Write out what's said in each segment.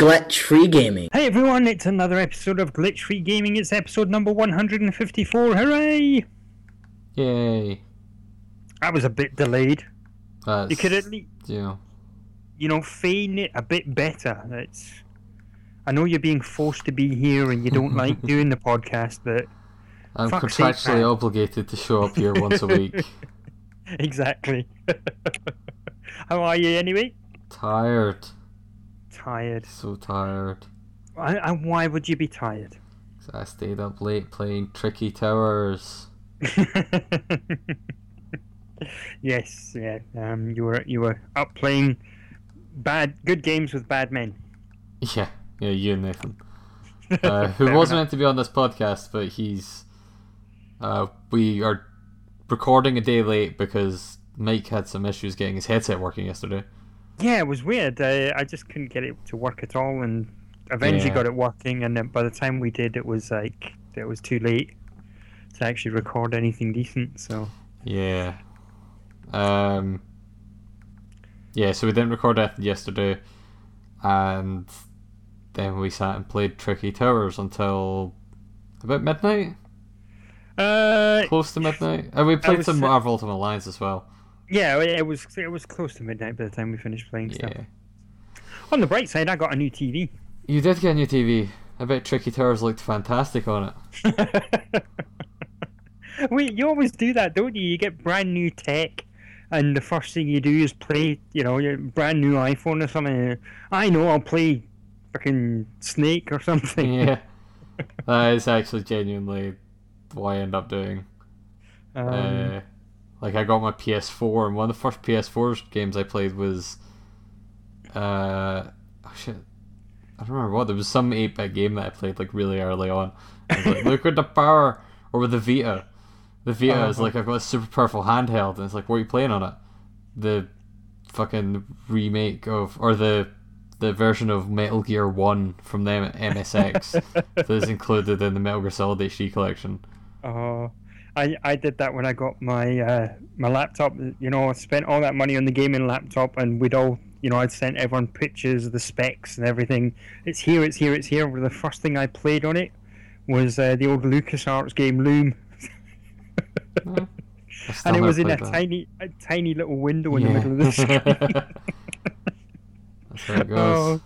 Glitch Free Gaming. Hey everyone, it's another episode of Glitch Free Gaming. It's episode number 154. Hooray! Yay. I was a bit delayed. That's, You could at least, you know, you know, feign it a bit better. It's. I know you're being forced to be here and you don't like doing the podcast, but I'm Fuck's sake, contractually obligated to show up here once a week. exactly. How are you anyway? Tired. Tired. So tired. And and why would you be tired? 'Cause I stayed up late playing Tricky Towers. yes, yeah. Um, you were you were up playing bad, good games with bad men. Yeah, yeah, you and Nathan. Uh, who was meant to be on this podcast, but he's. Uh, we are recording a day late because Mike had some issues getting his headset working yesterday. Yeah, it was weird. Uh, I just couldn't get it to work at all, and eventually Yeah. got it working. And then by the time we did, it was like it was too late to actually record anything decent. So Yeah. Um. Yeah, so we didn't record that yesterday, and then we sat and played Tricky Towers until about midnight, uh, close to midnight. And we played some Marvel Ultimate Alliance as well. Yeah, it was it was close to midnight by the time we finished playing stuff. Yeah. On the bright side, I got a new TV. You did get a new TV. I bet Tricky Towers looked fantastic on it. Wait, you always do that, don't you? You get brand new tech, and the first thing you do is play, you know, your brand new iPhone or something. I know, I'll play fucking Snake or something. yeah. That is actually genuinely what I end up doing. Um, uh, like I got my PS4, and one of the first PS4 games I played was, uh, oh shit, I don't remember what. There was some 8-bit game that I played like really early on. I was like, look at the power, or with the Vita. The Vita is Uh-huh. like I've got a super powerful handheld, and it's like, what are you playing on it? The fucking remake of, or the the version of Metal Gear One from the M- MSX that is included in the Metal Gear Solid HD collection. Uh, I I did that when I got my uh, my laptop. You know, I spent all that money on the gaming laptop, and we'd all, you know, I'd sent everyone pictures of the specs and everything. It's here, it's here, it's here. Well, the first thing I played on it was uh, the old LucasArts game Loom, I still and it was in a that. tiny a tiny little window in the middle of the screen. That's how it goes. Oh.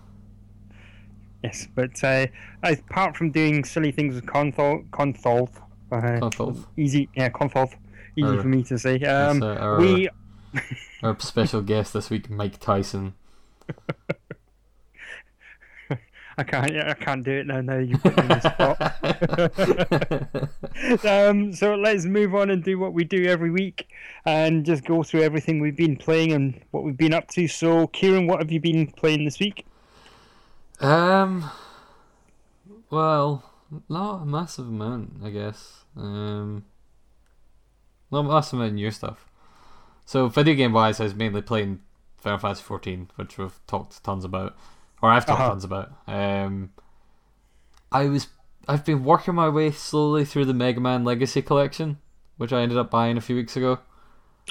Yes, but uh, apart from doing silly things with console, console, uh, easy, yeah, console, easy Or- for me to say. Um, uh, our, we our special guest this week, Mike Tyson. I can't. yeah, I can't do it now. Now you put me on the spot. um, so let's move on and do what we do every week, and just go through everything we've been playing and what we've been up to. So, Kieran, what have you been playing this week? um, well, not a massive amount, I guess. Um, not a massive amount of new stuff. So, video game wise, I was mainly playing Final Fantasy 14, which we've talked tons about, or I've talked Uh-huh. tons about. Um, I was, I've been working my way slowly through the Mega Man Legacy Collection, which I ended up buying a few weeks ago.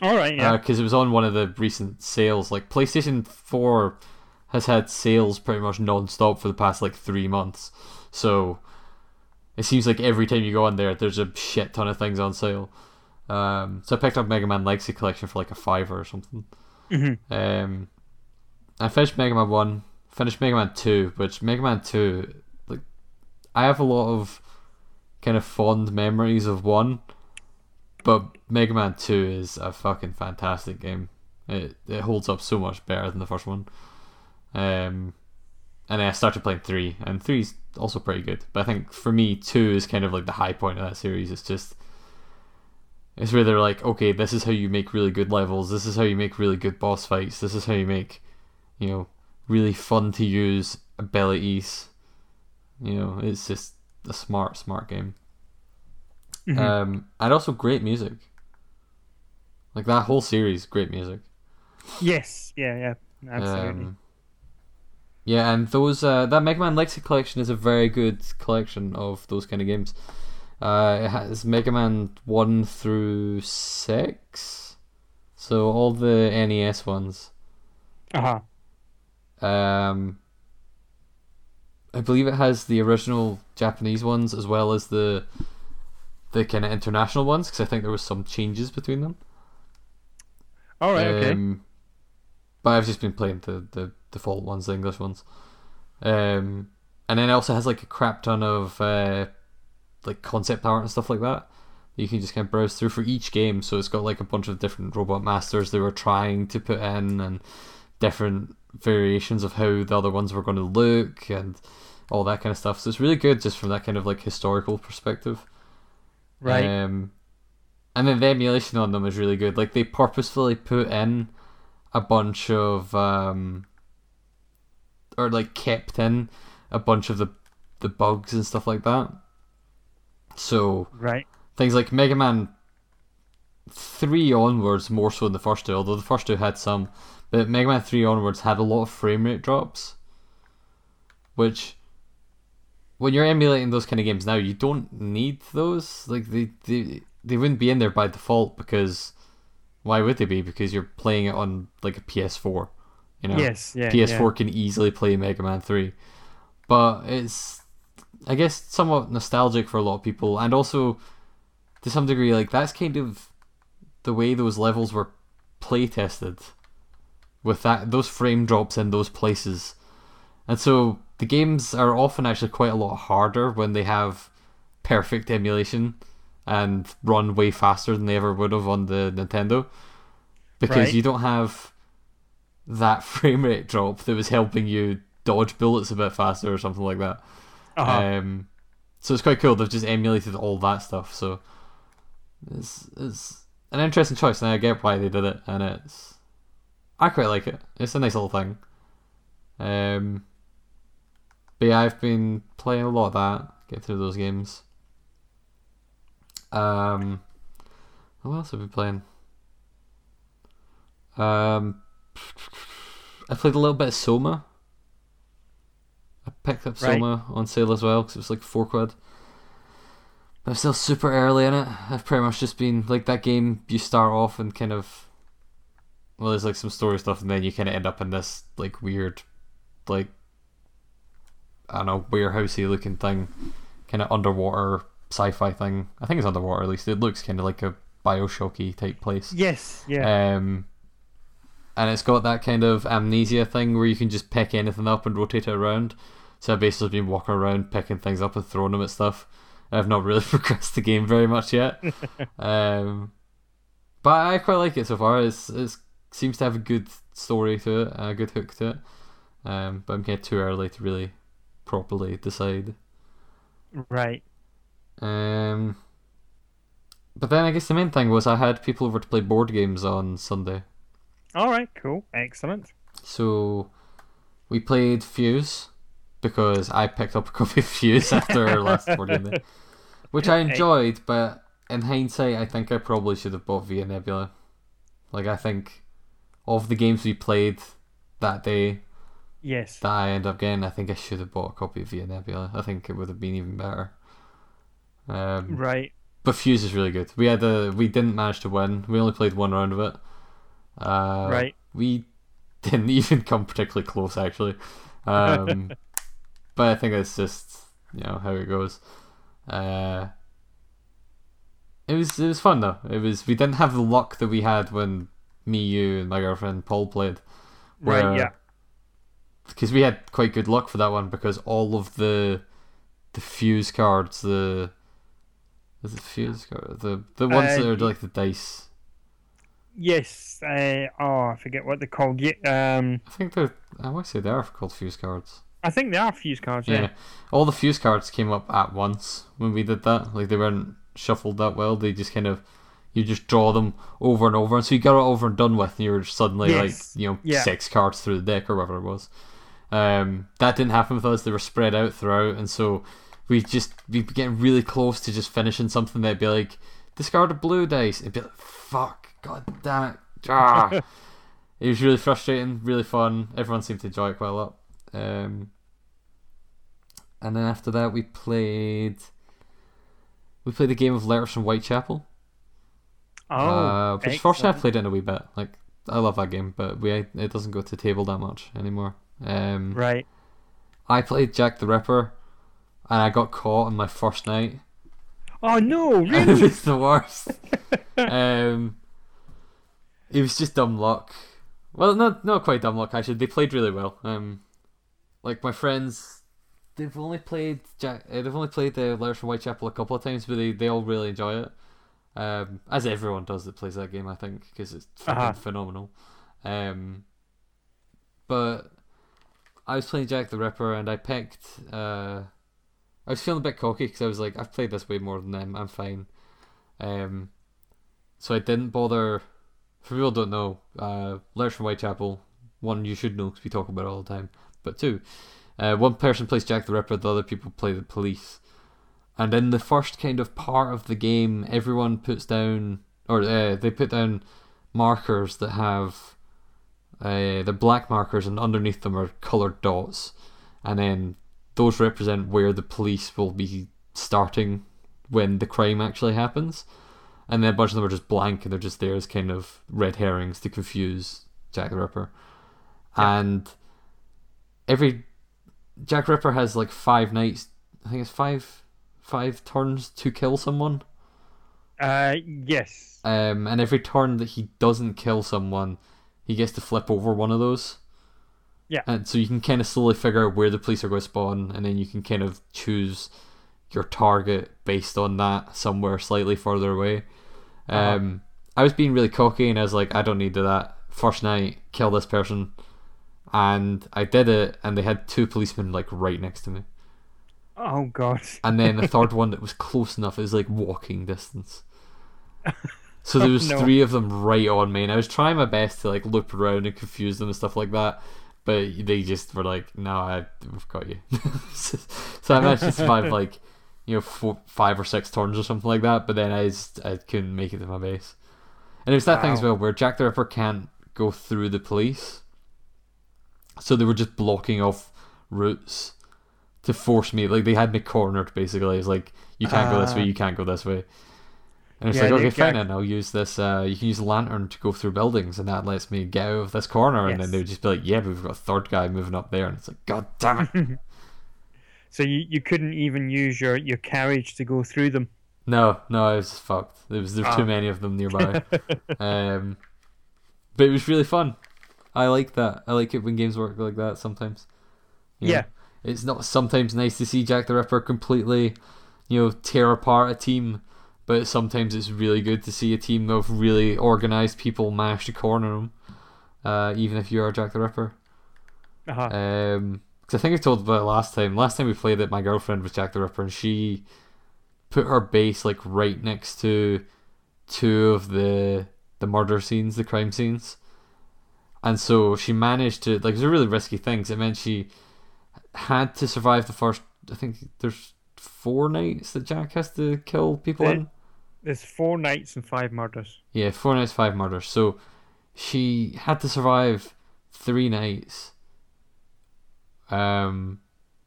All right, yeah. because it was on one of the recent sales. Like PlayStation Four has had sales pretty much non-stop for the past like three months, so it seems like every time you go on there, there's a shit ton of things on sale. Um, so I picked up Mega Man Legacy Collection for like a fiver or something. Mhm. Um, I finished Mega Man One, finished Mega Man Two, which Mega Man Two, like, I have a lot of kind of fond memories of one, but Mega Man Two is a fucking fantastic game. It it holds up so much better than the first one. Um, and then I started playing three, and three's also pretty good. But I think for me, two is kind of like the high point of that series. It's just it's where they're like, okay, this is how you make really good levels. This is how you make really good boss fights. This is how you make, you know, really fun to use abilities. You know, it's just a smart, smart game. Mhm. Um, and also great music. Like that whole series, great music. yes, yeah, yeah, absolutely. Um, yeah, and those uh, that Mega Man Legacy collection is a very good collection of those kind of games. Uh, it has Mega Man one through six, so all the NES ones. uh huh. Um, I believe it has the original Japanese ones as well as the the kind of international ones because I think there was some changes between them. All right. Okay. Um, but I've just been playing the, the default ones, the English ones. Um, and then it also has like a crap ton of uh, like concept art and stuff like that. You can just kind of browse through for each game. So it's got like a bunch of different robot masters they were trying to put in and different variations of how the other ones were going to look and all that kind of stuff. So it's really good just from that kind of like historical perspective. Right. Um, and then the emulation on them is really good. Like they purposefully put in a bunch of um, or like kept in a bunch of the the bugs and stuff like that. So right. things like Mega Man three onwards more so than the first two, although the first two had some, but Mega Man three onwards had a lot of frame rate drops, which when you're emulating those kind of games now, you don't need those. Like they they they wouldn't be in there by default because why would they be? Because you're playing it on like a PS4. You know, Yes. Yeah. PS4 yeah. can easily play Mega Man 3. But it's, I guess, somewhat nostalgic for a lot of people, and also to some degree, like that's kind of the way those levels were play tested with that those frame drops in those places. And so the games are often actually quite a lot harder when they have perfect emulation and run way faster than they ever would have on the Nintendo. Because Right. you don't have that frame rate drop that was helping you dodge bullets a bit faster or something like that. Uh-huh. Um, so it's quite cool. They've just emulated all that stuff. So it's it's an interesting choice, and I get why they did it. And it's I quite like it. It's a nice little thing. Um, but yeah, I've been playing a lot of that. Get through those games. Um, what else have we been playing? Um, I played a little bit of Soma. I picked up Right. Soma on sale as well because it was like four quid. But I'm still super early in it. I've pretty much just been like that game. You start off and kind of well, there's like some story stuff, and then you kind of end up in this like weird, like I don't know, warehousey looking thing, kind of underwater sci-fi thing. I think it's underwater at least. It looks kind of like a Bioshocky type place. Yes. Yeah. Um, and it's got that kind of amnesia thing where you can just pick anything up and rotate it around. So I've basically been walking around picking things up and throwing them at stuff. I've not really progressed the game very much yet. um, but I quite like it so far. It's it seems to have a good story to it, a good hook to it. Um, but I'm kind of too early to really properly decide. right. Um, but then I guess the main thing was I had people over to play board games on Sunday. All right. Cool. Excellent. So we played Fuse because I picked up a copy of Fuse after our last board which I enjoyed. But in hindsight, I think I probably should have bought Via Nebula. Like I think of the games we played that day Yes. that I end up getting, I think I should have bought a copy of Via Nebula. I think it would have been even better. Um, Right. but Fuse is really good. We had a we didn't manage to win. We only played one round of it. Uh, Right. We didn't even come particularly close actually. Um, but I think it's just you know how it goes. Uh, it was it was fun though. It was we didn't have the luck that we had when me, you, and my girlfriend Paul played. Right. Yeah. because we had quite good luck for that one because all of the the fuse cards, the is it fuse card, the the ones Uh, that are like the dice. Yes. Uh, oh, I forget what they're called. Yeah. Um. I think they're I want to say they are called fuse cards. I think they are fuse cards. Yeah. Yeah. all the fuse cards came up at once when we did that. Like they weren't shuffled that well. They just kind of you just draw them over and over, and so you got it over and done with, and you're suddenly Yes. like you know Yeah. six cards through the deck or whatever it was. Um, that didn't happen with us. They were spread out throughout, and so we just we'd be getting really close to just finishing something that'd be like discard a blue dice. It'd be like fuck, god damn it. Ah. it was really frustrating, really fun. Everyone seemed to enjoy it quite a lot. Um, and then after that, we played. We played a game of Letters from Whitechapel. Oh. uh, which fortunately I excellent. played it in a wee bit. Like I love that game, but we it doesn't go to table that much anymore. Um, Right. I played Jack the Ripper, and I got caught on my first night. Oh no, really? was the worst. um, it was just dumb luck. Well, not not quite dumb luck. Actually, they played really well. Um, like my friends, they've only played Jack. Uh, they've only played the Letters from Whitechapel a couple of times, but they, they all really enjoy it. Um, as everyone does that plays that game, I think, because it's Uh-huh. phenomenal. Um, but I was playing Jack the Ripper, and I picked. Uh, I was feeling a bit cocky because I was like, I've played this way more than them. I'm fine. Um, so I didn't bother. For people don't know, uh, Letters from Whitechapel. One you should know because we talk about it all the time. But two, uh, one person plays Jack the Ripper, the other people play the police. And in the first kind of part of the game, everyone puts down, or uh, they put down markers that have, uh, the black markers, and underneath them are coloured dots, and then those represent where the police will be starting when the crime actually happens. And then a bunch of them are just blank, and they're just there as kind of red herrings to confuse Jack the Ripper. Yeah. And every Jack Ripper has like five nights. I think it's five five turns to kill someone. Uh, yes. Um, and every turn that he doesn't kill someone, he gets to flip over one of those. Yeah. And so you can kind of slowly figure out where the police are going to spawn, and then you can kind of choose your target based on that somewhere slightly further away. Uh-huh. Um, I was being really cocky, and I was like, I don't need to do that. First night, kill this person. And I did it, and they had two policemen like right next to me. Oh god. And then the third one that was close enough is like walking distance. So there was no. three of them right on me, and I was trying my best to like loop around and confuse them and stuff like that. But they just were like, "No, I, we've got you." so I managed to survive like, you know, four, five or six turns or something like that. But then I just I couldn't make it to my base. And it was that thing as well where Jack the Ripper can't go through the police, so they were just blocking off routes to force me. Like they had me cornered basically. It's like you can't go this way, Ah. you can't go this way. And it's Yeah, like, okay, fine, and I'll use this. Uh, you can use a lantern to go through buildings, and that lets me get out of this corner. And then they would just be like, "Yeah, but we've got a third guy moving up there," and it's like, "God damn it!" So you, you couldn't even use your, your carriage to go through them. no, no, I was fucked. There was there's Ah. too many of them nearby. um, but it was really fun. I like that. I like it when games work like that sometimes. You know, Yeah. it's not sometimes nice to see Jack the Ripper completely, you know, tear apart a team, but sometimes it's really good to see a team of really organized people manage to corner them, uh, even if you are Jack the Ripper. Uh-huh. Um 'cause I think I told about it last time. Last time we played it, my girlfriend was Jack the Ripper, and she put her base like right next to two of the the murder scenes, the crime scenes, and so she managed to like. It was a really risky thing. it meant she had to survive the first. I think there's four nights that Jack has to kill people There- in. There's four nights and five murders. Yeah, four nights, five murders. So she had to survive three nights. Um,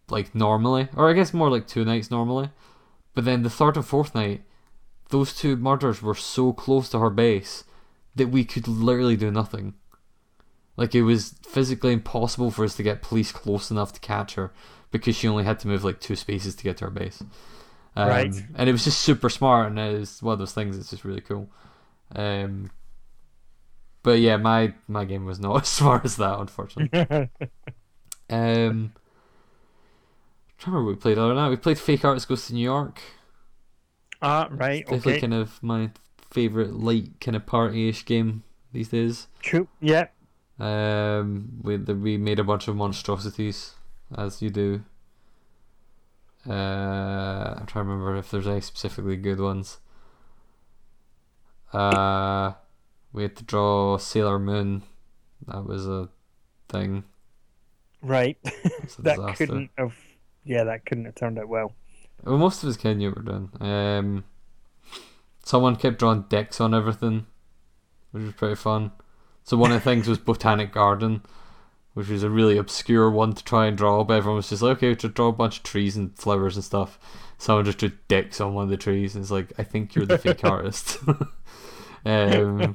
like normally, or I guess more like two nights normally. But then the third and fourth night, those two murders were so close to her base that we could literally do nothing. Like it was physically impossible for us to get police close enough to catch her because she only had to move like two spaces to get to her base. Um, Right. And it was just super smart, and it was one of those things that's just really cool. Um, but yeah, my my game was not as smart as that, unfortunately. Um, to remember what we played other than that. We played Fake Artist Goes to New York. ah, right, Definitely okay. kind of my favorite light kind of party-ish game these days. Cool. Yeah. Um, we the, we made a bunch of monstrosities, as you do. Uh, I'm trying to remember if there's any specifically good ones. Uh, we had to draw Sailor Moon. That was a thing. Right. A that couldn't have. Yeah, that couldn't have turned out well. Well, most of us kind of knew what we were doing. Um, someone kept drawing dicks on everything, which was pretty fun. So one of the things was Botanic Garden, which was a really obscure one to try and draw, but everyone was just like, okay, to draw a bunch of trees and flowers and stuff. Someone just drew dicks on one of the trees, and it's like, I think you're the fake artist. um,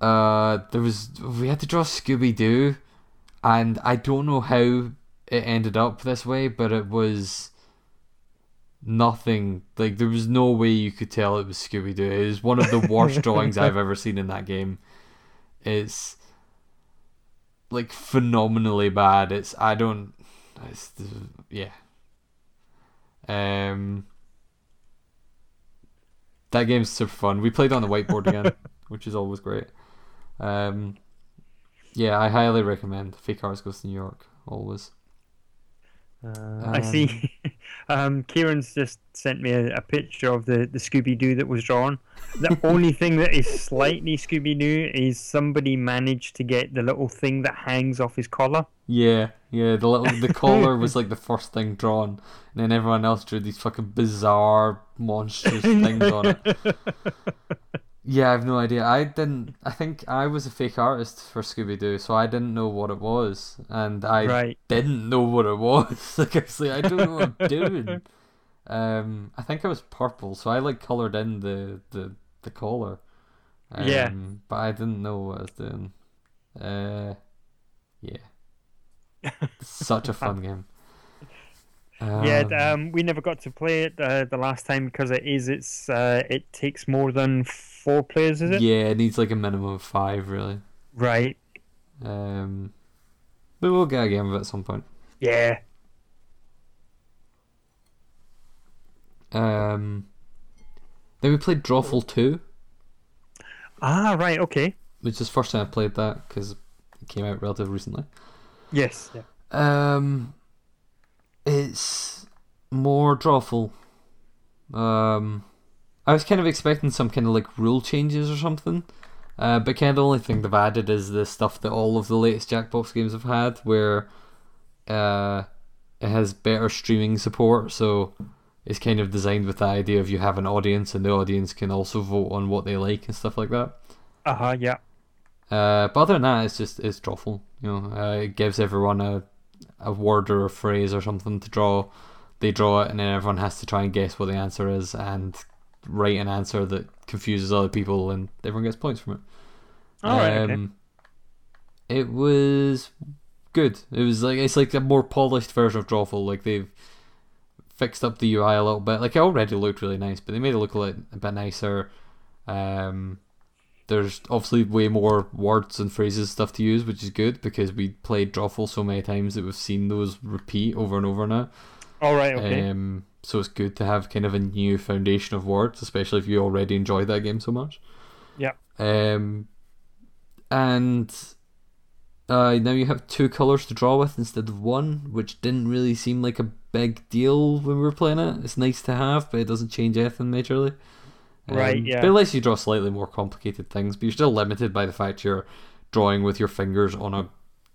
uh, there was we had to draw Scooby Doo, and I don't know how it ended up this way, but it was nothing. Like there was no way you could tell it was Scooby Doo. It was one of the worst drawings I've ever seen in that game. It's like phenomenally bad. It's I don't. It's yeah. Um. That game's super fun. We played on the whiteboard again, which is always great. Um, yeah, I highly recommend Fake Artist Goes to New York. Always. Uh, I see. um, Kieran's just sent me a, a picture of the, the Scooby Doo that was drawn. The only thing that is slightly Scooby Doo is somebody managed to get the little thing that hangs off his collar. Yeah, yeah. The little the collar was like the first thing drawn, and then everyone else drew these fucking bizarre, monstrous things on it. Yeah, I have no idea. I didn't. I think I was a fake artist for Scooby Doo, so I didn't know what it was, and I Right. didn't know what it was. like I was like, I don't know what I'm doing. Um, I think I was purple, so I like colored in the the the collar. Um, Yeah. but I didn't know what I was doing. Uh, yeah, such a fun game. Yeah, Um, um, we never got to play it uh, the last time because it is it's uh, it takes more than four players, is it? yeah, it needs like a minimum of five, really. Right. Um, but we'll get a game of it at some point. Yeah. Um, then we played Drawful 2, Ah, right. Okay. which is the first time I played that because it came out relatively recently. Yes. Yeah. Um, it's more Drawful. Um, I was kind of expecting some kind of like rule changes or something. Uh, but kind of the only thing they've added is the stuff that all of the latest Jackbox games have had, where uh, it has better streaming support. So it's kind of designed with the idea of you have an audience, and the audience can also vote on what they like and stuff like that. Uh huh. Yeah. Uh, but other than that, it's just it's drawful. You know, uh, it gives everyone a a word or a phrase or something to draw. They draw it, and then everyone has to try and guess what the answer is and write an answer that confuses other people, and everyone gets points from it. All right. okay. Um, It was good. It was like it's like a more polished version of Drawful. Like they've fixed up the UI a little bit. Like it already looked really nice, but they made it look a, little, a bit nicer. Um, there's obviously way more words and phrases stuff to use, which is good because we played Drawful so many times that we've seen those repeat over and over now. All right. Okay. Um, so it's good to have kind of a new foundation of words, especially if you already enjoy that game so much. Yeah. Um, and uh, now you have two colors to draw with instead of one, which didn't really seem like a big deal when we were playing it. It's nice to have, but it doesn't change anything majorly. Right, Um, yeah. But it lets you draw slightly more complicated things, but you're still limited by the fact you're drawing with your fingers on a,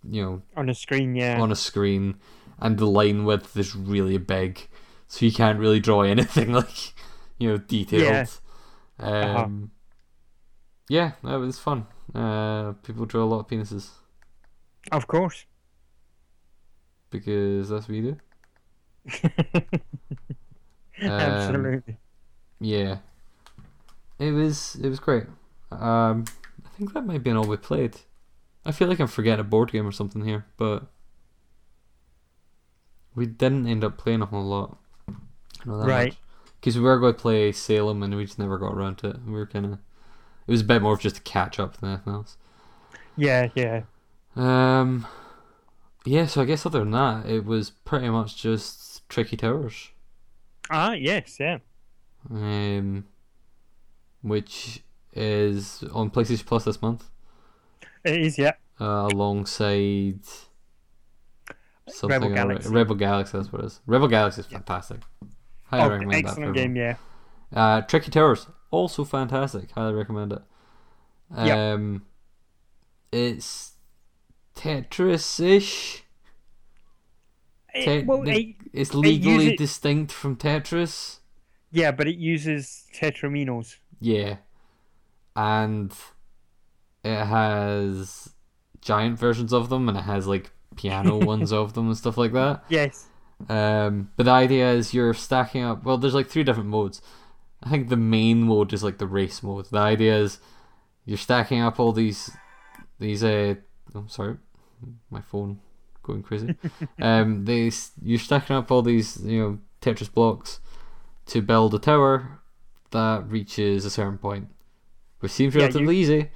you know, On the screen. Yeah. on a screen, and the line width is really big, so you can't really draw anything like you know detailed. Uh-huh. Um, yeah, that was fun. Uh, people draw a lot of penises Of course. because that's what you do. Um, Absolutely. Yeah, it was it was great. Um, I think that might be an all we played. I feel like I'm forgetting a board game or something here, but we didn't end up playing a whole lot. Right. Because we were going to play Salem and we just never got around to it. We were kind of. It was a bit more of just a catch up than anything else. Yeah. Yeah. Um, yeah, so I guess other than that, it was pretty much just Tricky Towers. Ah. Yes. Yeah. Um, which is on PlayStation Plus this month. It is. Yeah. uh, alongside something Rebel Galaxy. Rebel Galaxy, that's what it is. Rebel Galaxy is Yeah. fantastic. Highly Oh, recommend that. excellent game. Yeah. Uh, Tricky Towers, also fantastic. Highly recommend it. Yep. Um, it's Tetris-ish. It- well, it- it's legally uses- distinct from Tetris. yeah, but it uses tetraminos. Yeah, and it has giant versions of them, and it has like piano ones of them and stuff like that. Yes. Um, but the idea is you're stacking up. Well, there's like three different modes. I think the main mode is like the race mode. The idea is you're stacking up all these these uh. I'm sorry, my phone going crazy. um, they you're stacking up all these you know Tetris blocks to build a tower that reaches a certain point, which seems Yeah, you- relatively easy.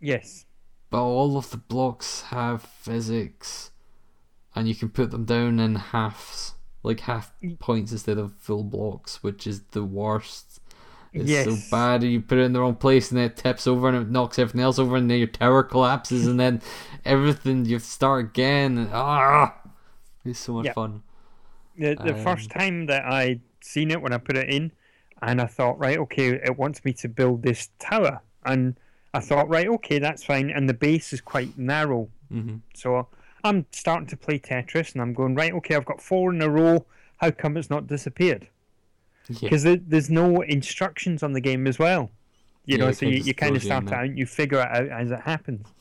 Yes. But all of the blocks have physics, and you can put them down in halves, like half points instead of full blocks, which is the worst. It's Yes. so bad. You put it in the wrong place, and then it tips over, and it knocks everything else over, and then your tower collapses, and then everything you start again. And, ah, it's so much Yeah. fun. The the Um, first time that I seen it when I put it in, and I thought, right, okay, it wants me to build this tower, and I thought, right, okay, that's fine, and the base is quite narrow, hmm so I'm starting to play Tetris, and I'm going, right, okay, I've got four in a row. How come it's not disappeared? Yeah, Because there's no instructions on the game as well. You Yeah, know, so you, you kind of throws you in start out and you figure it out as it happens.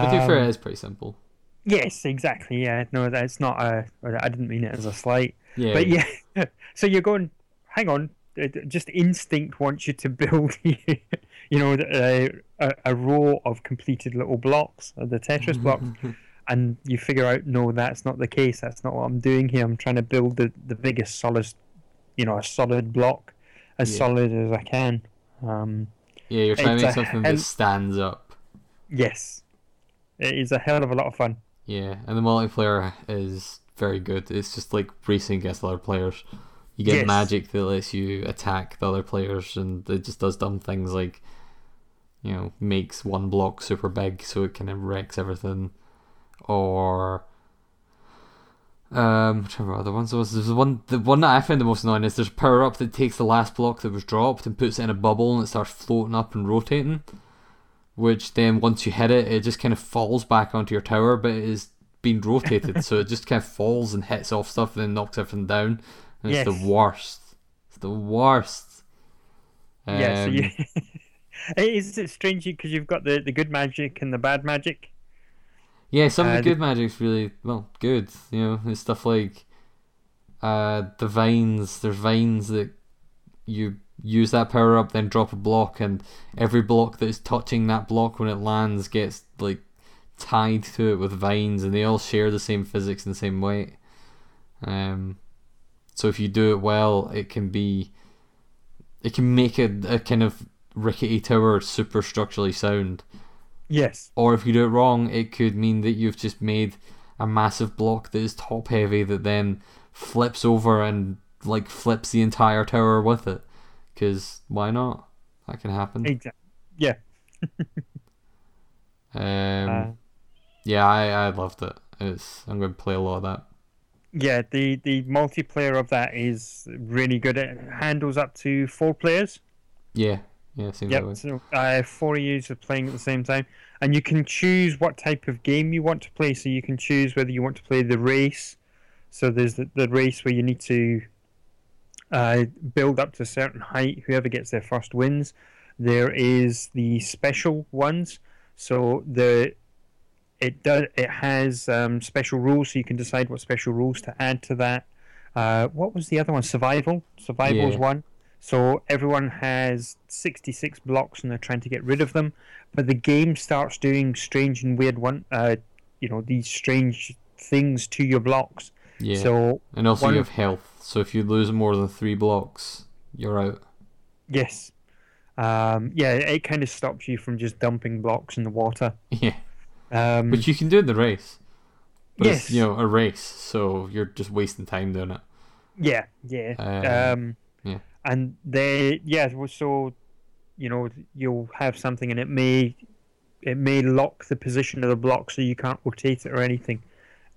but to be fair, Um, it is pretty simple. Yes, exactly. Yeah, no, that's not a. I didn't mean it as a slight. Yeah, But yeah, so you're going. Hang on, just instinct wants you to build, you know, a, a, a row of completed little blocks, the Tetris blocks, and you figure out, no, that's not the case. That's not what I'm doing here. I'm trying to build the the biggest solid, you know, a solid block, as Yeah. solid as I can. Um, yeah, you're trying to make something hell- that stands up. yes, it is a hell of a lot of fun. Yeah, and the multiplayer is very good. It's just like racing against other players. You get Yes. magic that lets you attack the other players, and it just does dumb things like, you know, makes one block super big so it kind of wrecks everything, or um, whichever other ones there was. There's one. The one that I found the most annoying is there's a power up that takes the last block that was dropped and puts it in a bubble and it starts floating up and rotating. Which then once you hit it, it just kind of falls back onto your tower, but it is being rotated, so it just kind of falls and hits off stuff and then knocks everything down. And it's Yes. the worst. It's the worst. yeah, so Um, you. it is it strange because you've got the, the good magic and the bad magic. Yeah, some of Uh, the the- good magic's really well good. You know, it's stuff like uh the vines. There's vines that you use that power up, then drop a block, and every block that is touching that block when it lands gets like tied to it with vines, and they all share the same physics and the same weight. Um, so if you do it well, it can be, it can make a, a kind of rickety tower super structurally sound Yes. or if you do it wrong, it could mean that you've just made a massive block that is top heavy that then flips over and like flips the entire tower with it. Because why not? That can happen. Exactly. Yeah. Um, Uh, yeah, I, I loved it. It's I'm going to play a lot of that. Yeah. The the multiplayer of that is really good. It handles up to four players. Yeah, yeah, seems. Yep. So uh, four of you are playing at the same time, and you can choose what type of game you want to play. So you can choose whether you want to play the race. So there's the, the race where you need to uh, build up to a certain height. Whoever gets there first wins. There is the special ones. So the it does it has um, special rules, so you can decide what special rules to add to that. Uh, what was the other one? Survival. Survival's Yeah. one. So everyone has 66 blocks and they're trying to get rid of them, but the game starts doing strange and weird one. Uh, you know these strange things to your blocks. Yeah, So and also one- you have health. So if you lose more than three blocks, you're out. yes, um, yeah, it kind of stops you from just dumping blocks in the water. Yeah, Um, which you can do in the race. But yes, it's you know a race, so you're just wasting time doing it. Yeah, yeah. Um, Um, yeah. And they, yeah, so you know, you'll have something, and it may, it may lock the position of the block, so you can't rotate it or anything,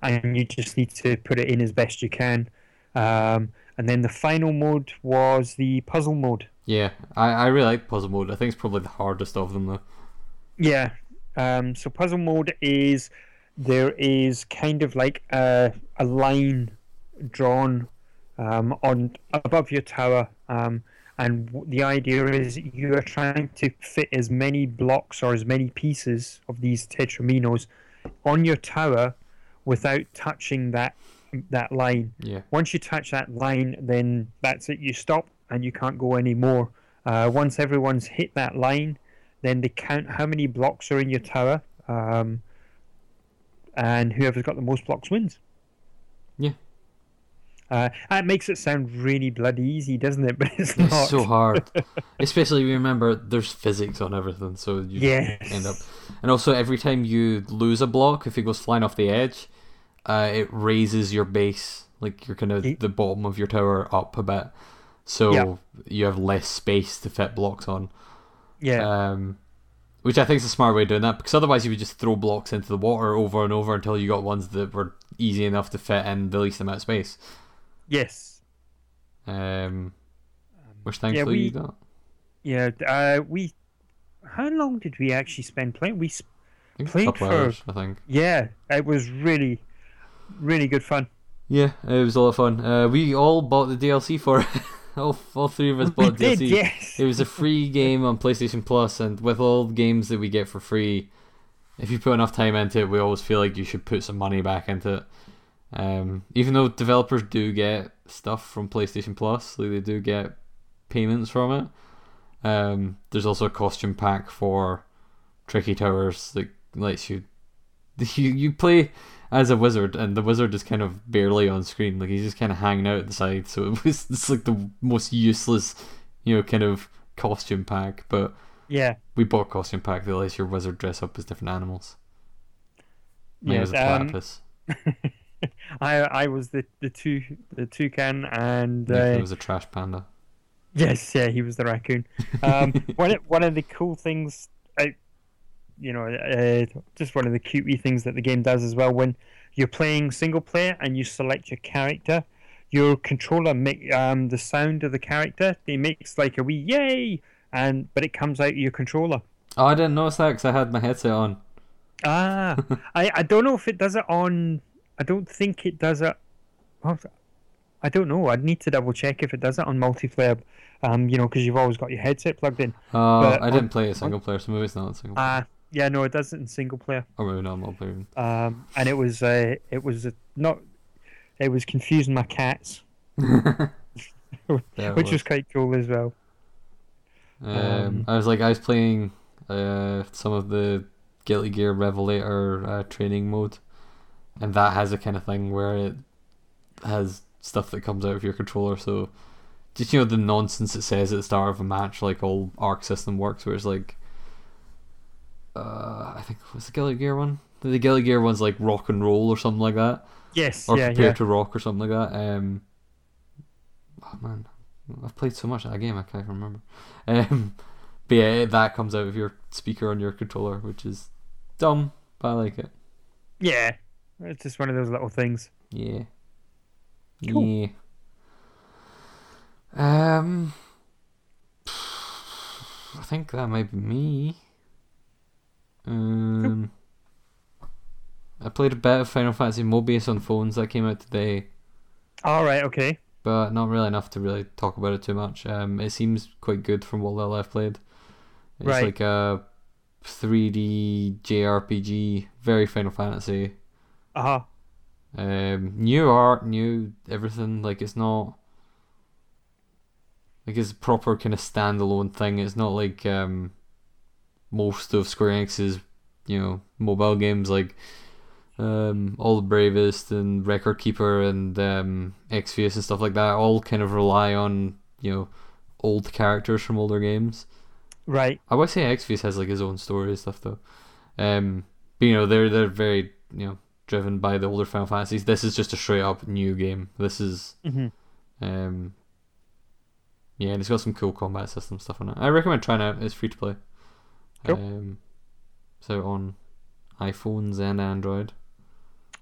and you just need to put it in as best you can. Um, and then the final mode was the puzzle mode. Yeah, I, I really like puzzle mode. I think it's probably the hardest of them though. Yeah. Um, so puzzle mode is there is kind of like a, a line drawn um, on above your tower, um, and w- the idea is you are trying to fit as many blocks or as many pieces of these tetraminos on your tower without touching that that line. Yeah, Once you touch that line, then that's it. You stop and you can't go anymore. Uh, once everyone's hit that line, then they count how many blocks are in your tower. Um, and whoever's got the most blocks wins. Yeah. Uh, that makes it sound really bloody easy, doesn't it? But it's not. It's so hard, especially if you remember there's physics on everything, so you Yes. end up. And also, every time you lose a block, if it goes flying off the edge, uh, it raises your base, like you're kind of the bottom of your tower up a bit, so Yeah. you have less space to fit blocks on. Yeah. Um, which I think is a smart way of doing that because otherwise you would just throw blocks into the water over and over until you got ones that were easy enough to fit in the least amount of space. yes. Um, which thankfully we- you got. Yeah. Uh, we. How long did we actually spend playing? We. sp- I think a Played couple for- hours, I think. Yeah. It was really, really good fun. Yeah, it was a lot of fun. Uh, we all bought the DLC for it. all, all three of us We bought did. Yes. It was a free game on PlayStation Plus, and with all the games that we get for free, if you put enough time into it, we always feel like you should put some money back into it. Um, even though developers do get stuff from PlayStation Plus, like they do get payments from it. Um, there's also a costume pack for Tricky Towers that lets you you you play as a wizard, and the wizard is kind of barely on screen. Like he's just kind of hanging out at the side. So it was it's like the most useless, you know, kind of costume pack. But Yeah. we bought costume pack that lets your wizard dress up as different animals. Mine Yes. was a Um, platypus. I I was the the two the toucan and Yeah, uh, it was a trash panda. Yes, yeah, he was the raccoon. Um, one of, one of the cool things, I, you know, uh, just one of the cutey things that the game does as well. When you're playing single player and you select your character, your controller make um the sound of the character. It makes like a wee yay, and but it comes out of your controller. Oh, I didn't notice that because I had my headset on. Ah, I I don't know if it does it on. I don't think it does it. I don't know. I'd need to double check if it does it on multiplayer. Um, you know, because you've always got your headset plugged in. Oh, But I didn't on- play it single player, so maybe it's not a single player. Ah, yeah, no, it does it in single player. Oh, really? No, I'm not multiplayer. Um, and it was uh, it was uh, not, it was confusing my cats, Yeah, which was quite cool as well. Um, Um, I was like, I was playing uh, some of the Guilty Gear Revelator uh, training mode, and that has a kind of thing where it has stuff that comes out of your controller. So, just you know the nonsense it says at the start of a match, like all Arc system works, where it's like, uh, I think was the Guilty Gear one? The Guilty Gear one's like rock and roll or something like that, Yes, or yeah, prepare yeah. to rock or something like that. Um, oh man, I've played so much of that game I can't even remember. Um, but yeah, that comes out of your speaker on your controller, which is dumb, but I like it. Yeah, it's just one of those little things. Yeah. Cool. Yeah. Um, I think that might be me. Um, I played a bit of Final Fantasy Mobius on phones that came out today. All right, okay. but not really enough to really talk about it too much. Um, it seems quite good from what little I've played. It's Right. like a 3D JRPG, very Final Fantasy. Uh huh. Um, new art, new everything. Like it's not like it's a proper kind of standalone thing. It's not like um most of Square Enix's you know mobile games like um All the Bravest and Record Keeper and um Exvius and stuff like that. All kind of rely on you know old characters from older games. Right. I would say Exvius has like his own story and stuff though. Um, but you know they're they're very you know driven by the older Final Fantasies. This is just a straight up new game. This is hmm um, yeah, and it's got some cool combat system stuff on it. I recommend trying it out. It's free to play. Cool. Um, out on iPhones and Android.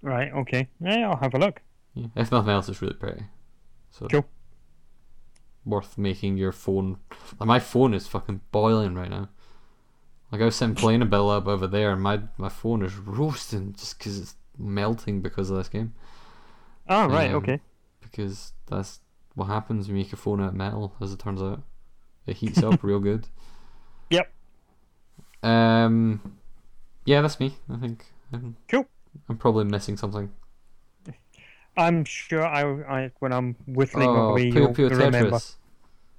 Right. Okay. Yeah, I'll have a look. Yeah. If nothing else, it's really pretty. So Cool. worth making your phone. Like my phone is fucking boiling right now. Like I was sitting playing a bit up over there, and my my phone is roasting just because it's melting because of this game. Oh, right. Um, okay. Because that's what happens when you make a phone out of metal, as it turns out. It heats up real good. Yep. Um. Yeah, that's me. I think. I'm, Cool. I'm probably missing something. I'm sure I, I when I'm whittling oh, away, you'll remember. Tetris.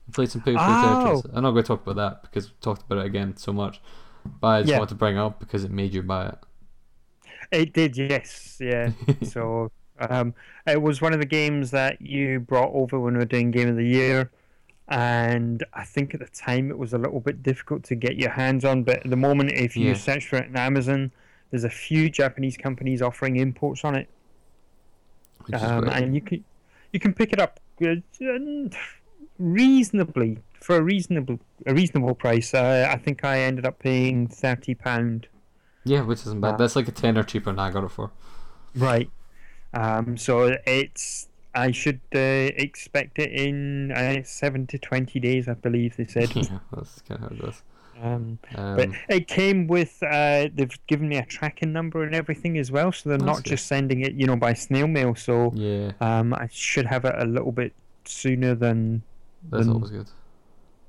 I played some Puyo Puyo Oh. Tetris. I'm not going to talk about that because we've talked about it again so much. But I just Yeah. want to bring it up because it made you buy it. It did, yes, yeah. so um, it was one of the games that you brought over when we were doing Game of the Year, and I think at the time it was a little bit difficult to get your hands on. But at the moment, if you Yeah. search for it on Amazon, there's a few Japanese companies offering imports on it, um, and you can you can pick it up uh, reasonably for a reasonable a reasonable price. Uh, I think I ended up paying thirty pound. yeah, which isn't bad. uh, That's like a tenner cheaper than I got it for. Right. Um, so it's I should uh, expect it in uh, seven to twenty days, I believe they said. yeah, that's kind of how it goes. um, Um, but it came with uh, they've given me a tracking number and everything as well, so they're not good. just sending it, you know, by snail mail. So yeah, um, I should have it a little bit sooner than that's than always good.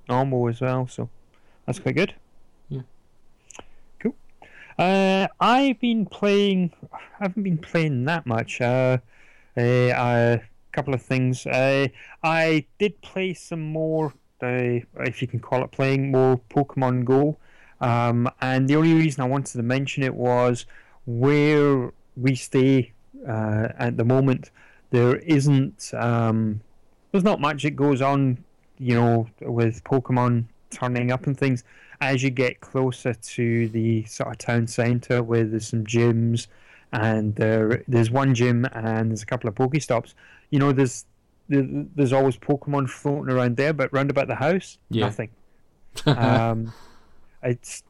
normal as well. So that's quite good. Yeah. Cool. Uh, I've been playing. I haven't been playing that much. Uh, a couple of things. Uh, I did play some more. Uh, if you can call it playing more Pokemon Go. Um, and the only reason I wanted to mention it was where we stay uh, at the moment. There isn't. Um, there's not much that goes on you know, with Pokemon turning up and things, as you get closer to the sort of town centre where there's some gyms and there there's one gym and there's a couple of Pokestops, you know, there's there, there's always Pokemon floating around there, but round about the house, Yeah. nothing. Um, it's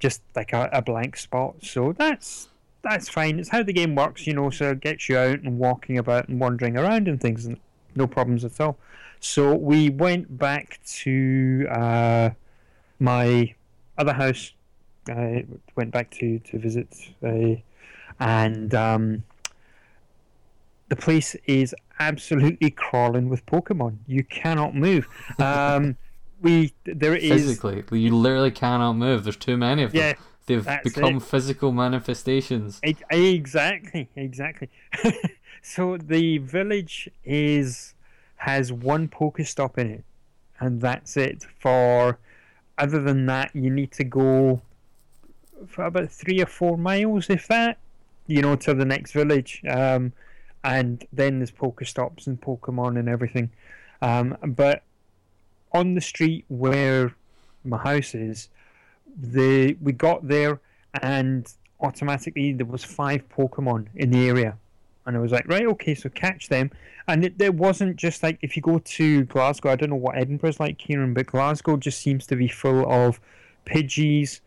just like a, a blank spot. So that's that's fine. It's how the game works, you know. So it gets you out and walking about and wandering around and things, and no problems at all. So we went back to uh, my other house. I went back to to visit, uh, and um, the place is absolutely crawling with Pokemon. You cannot move. Um, we there is Physically, you literally cannot move. There's too many of them. yeah. They've become it. physical manifestations. Exactly, exactly. so the village is has one Pokestop in it, and that's it. For other than that, you need to go for about three or four miles, if that, you know, to the next village. Um, and then there's Pokestops and Pokemon and everything. Um, but on the street where my house is, the we got there and automatically there was five Pokemon in the area, and I was like, right, okay, so catch them. And it, it wasn't just like if you go to Glasgow, I don't know what Edinburgh's like, Kieran, but Glasgow just seems to be full of Pidgeys,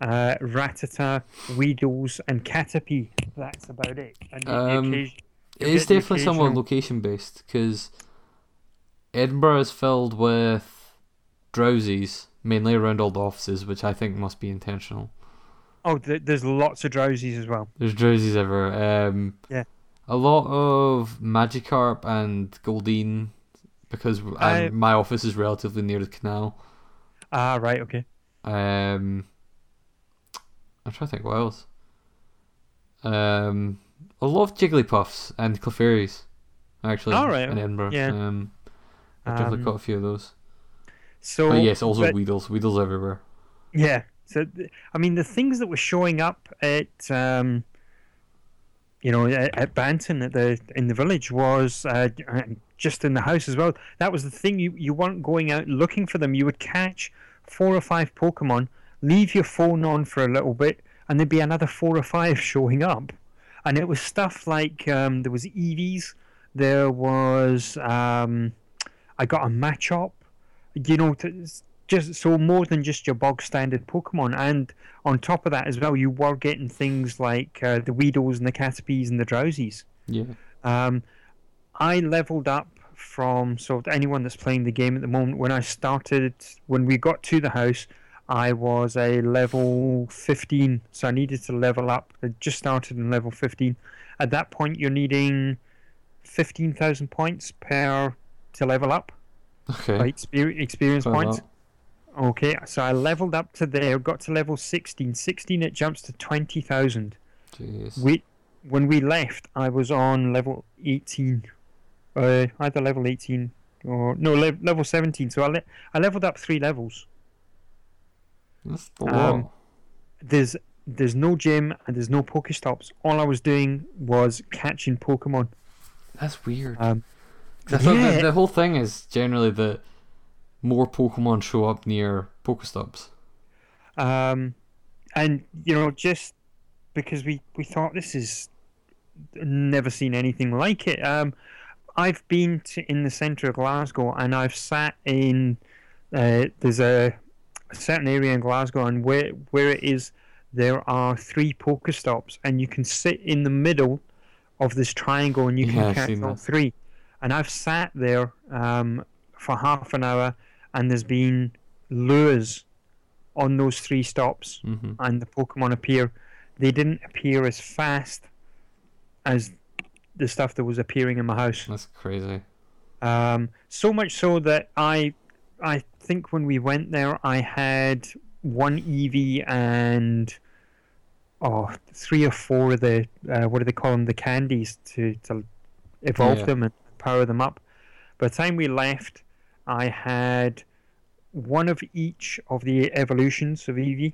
uh, Rattata, Weedles, and Caterpie. That's about it. And the- the Um, occasion- It is definitely somewhat location based because Edinburgh is filled with Drowzees, mainly around all the offices, which I think must be intentional. Oh, th- there's lots of Drowzees as well. There's Drowzees everywhere. Um, Yeah. A lot of Magikarp and Goldeen because I- my office is relatively near the canal. Ah, right, okay. Um, I'm trying to think what else. Um, a lot of Jigglypuffs and Clefairies, actually, All right, in Edinburgh. yeah. Um, I've definitely Um, caught a few of those. So, But yes, also but- Weedles. Weedles everywhere. Yeah. So, I mean, the things that were showing up at, um, you know, at, at Banton at the in the village was uh, just in the house as well. That was the thing. You you weren't going out looking for them. You would catch four or five Pokemon, leave your phone on for a little bit, and there'd be another four or five showing up. And it was stuff like um, there was Eevees, there was um, I got a Machop, you know, to, just so more than just your bog standard Pokemon, and on top of that as well, you were getting things like uh, the Weedles and the Caterpies and the Drowzees. Yeah. Um, I leveled up from so anyone that's playing the game at the moment. When I started, when we got to the house, I was a level 15, so I needed to level up. I just started in level 15. At that point, you're needing 15,000 points per to level up, Okay. like exper- experience points. Okay, so I leveled up to there, got to level 16. 16, it jumps to 20,000. Jeez. We, when we left, I was on level 18. Uh, either level 18 or no, le- level 17. So I, le- I leveled up three levels. That's a um. There's there's no gym and there's no Pokestops. All I was doing was catching Pokemon. That's weird. Um, 'Cause I thought yeah. the, the whole thing is generally that more Pokemon show up near Pokestops. Um, and you know, just because we we thought this is never seen anything like it. Um, I've been to in the centre of Glasgow, and I've sat in. Uh, there's a, a certain area in Glasgow, and where where it is, there are three Pokestops, and you can sit in the middle of this triangle, and you can Yeah, catch all three. And I've sat there um, for half an hour, and there's been lures on those three stops hmm and the Pokemon appear, they didn't appear as fast as the stuff that was appearing in my house. That's crazy. Um, so much so that I, I think when we went there, I had one Eevee and oh three or four of the uh, what do they call them the candies to to evolve Yeah. them and power them up. By the time we left, I had one of each of the evolutions of Eevee.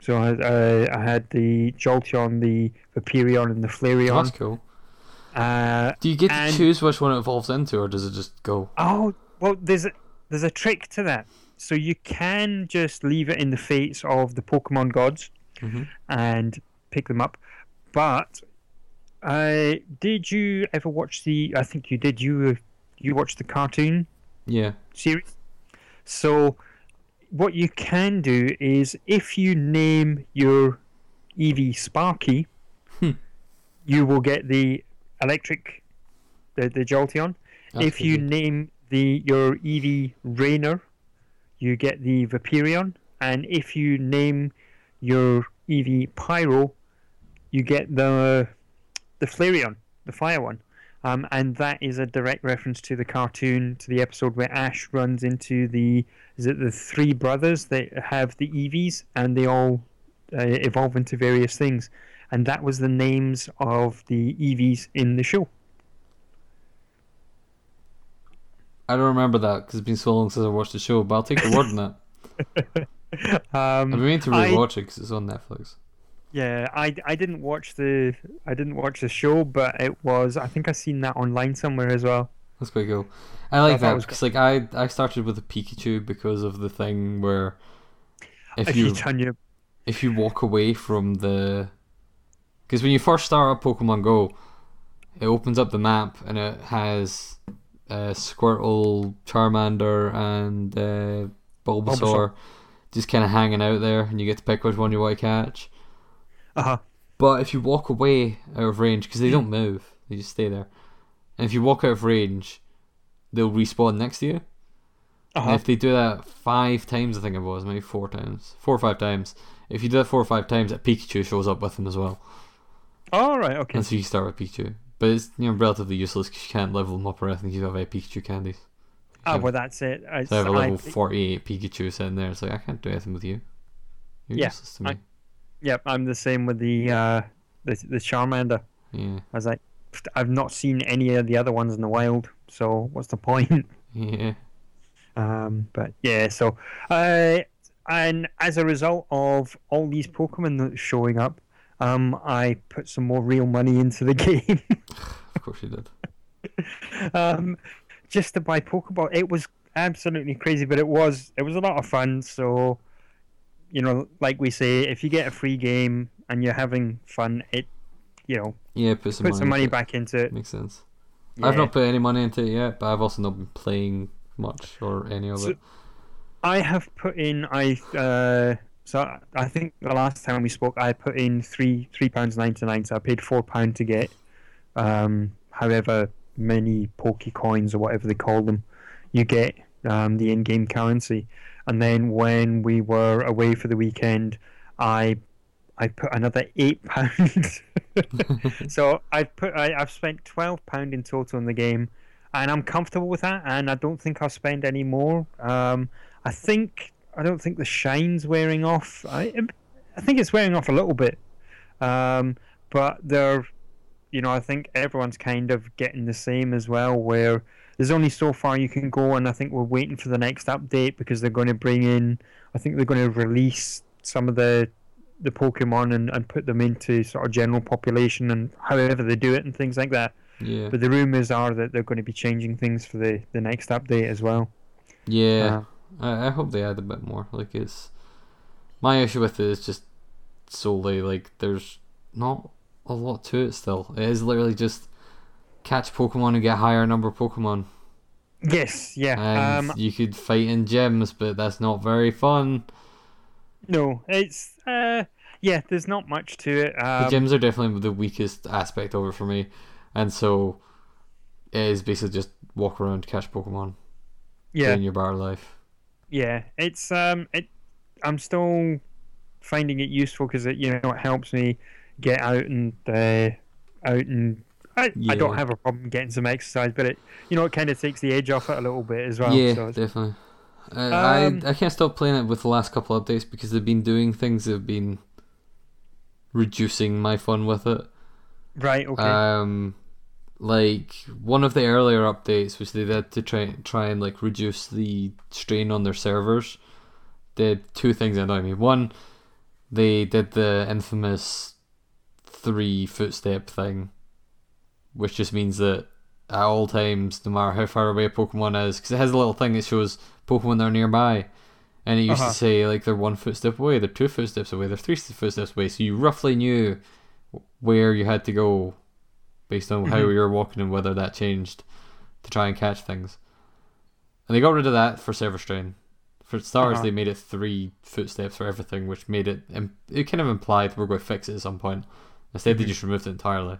So I, uh, I had the Jolteon, the Vaporeon, and the Flareon. That's cool. Uh, Do you get to choose which one it evolves into, or does it just go? Oh well, there's there's a trick to that. So you can just leave it in the fates of the Pokemon gods Mhm. and pick them up. But uh, did you ever watch the? I think you did. You you watched the cartoon Yeah. series. So what you can do is if you name your Eevee Sparky, Hmm. you will get the electric, the the Jolteon That's if you name the your Eevee Rainer, you get the Vaporeon, and if you name your Eevee Pyro, you get the the Flareon, the fire one. Um, and that is a direct reference to the cartoon, to the episode where Ash runs into the is it the three brothers that have the Eevees, and they all uh, evolve into various things, and that was the names of the Eevees in the show. I don't remember that because it's been so long since I watched the show, but I'll take your word on that. I've Um, been meaning to I- rewatch it because it's on Netflix. Yeah, I, I didn't watch the I didn't watch the show, but it was I think I seen that online somewhere as well. That's quite cool. I like thought that because like I I started with a Pikachu because of the thing where if, If you you your if you walk away from the because when you first start up Pokemon Go, it opens up the map and it has uh, Squirtle, Charmander, and uh, Bulbasaur, Bulbasaur. just kind of hanging out there, and you get to pick which one you want to catch. uh huh But if you walk away out of range, because they don't move, they just stay there. And if you walk out of range, they'll respawn next to you. uh And huh if they do that five times, I think it was, maybe four times, four or five times. If you do that four or five times, a Pikachu shows up with them as well. all right okay And so you start with Pikachu. But it's you know relatively useless because you can't level them up or anything. You have eight Pikachu candies. ah well that's it. It's, So I have a I level think- 48 Pikachu sitting there. It's like, I can't do anything with you. You're Yeah, useless to me. Yep, I'm the same with the uh the the Charmander. Yeah. I was like, I've not seen any of the other ones in the wild, so what's the point? Yeah. Um, but yeah, so uh, and as a result of all these Pokemon that showing up, um, I put some more real money into the game. Of course you did. um, just to buy Pokeball. It was absolutely crazy, but it was it was a lot of fun. So, you know, like we say, if you get a free game and you're having fun, it you know Yeah, put some put money, some money back into it. Makes sense. I've not put any money into it yet, but I've also not been playing much or any of So- it. I have put in I uh, so I think the last time we spoke I put in three three pounds ninety nine. So I paid four pound to get um, however many Poke coins or whatever they call them. You get um, the in game currency, and then when we were away for the weekend, I I put another eight pounds. so I put I, I've spent twelve pound in total in the game, and I'm comfortable with that. And I don't think I'll spend any more. Um, I think I don't think the shine's wearing off. I I think it's wearing off a little bit, um, but they're you know I think everyone's kind of getting the same as well. Where there's only so far you can go, and I think we're waiting for the next update because they're going to bring in. I think they're going to release some of the the Pokemon and, and put them into sort of general population and however they do it and things like that. Yeah. But the rumors are that they're going to be changing things for the, the next update as well. Yeah. I, I hope they add a bit more. Like it's my issue with it is just solely like there's not a lot to it still. It is literally just catch Pokemon and get higher number of Pokemon. Yes, yeah. And Um, you could fight in gyms, but that's not very fun. no, it's uh, yeah. There's not much to it. The Um, gyms are definitely the weakest aspect of it for me, and so it is basically just walk around, catch Pokemon, yeah, in your bar life. Yeah. It's um, it. I'm still finding it useful because it you know it helps me get out and uh, out and. I, I don't have a problem getting some exercise, but it you know it kind of takes the edge off it a little bit as well. yeah, so definitely. Uh, Um, I I can't stop playing it with the last couple of updates because they've been doing things that have been reducing my fun with it. right. Okay. Um, like one of the earlier updates, which they did to try try and like reduce the strain on their servers, did two things annoy me. One, they did the infamous three footstep thing, which just means that at all times, no matter how far away a Pokemon is, because it has a little thing that shows Pokemon that are nearby. And it used Uh-huh. to say like they're one footstep away, they're two footsteps away, they're three footsteps away. So you roughly knew where you had to go based on how Mhm. you were walking and whether that changed to try and catch things. And they got rid of that for server strain. For starters, Uh-huh. they made it three footsteps for everything, which made it im- it kind of implied we're going to fix it at some point. Instead, they Mhm. just removed it entirely.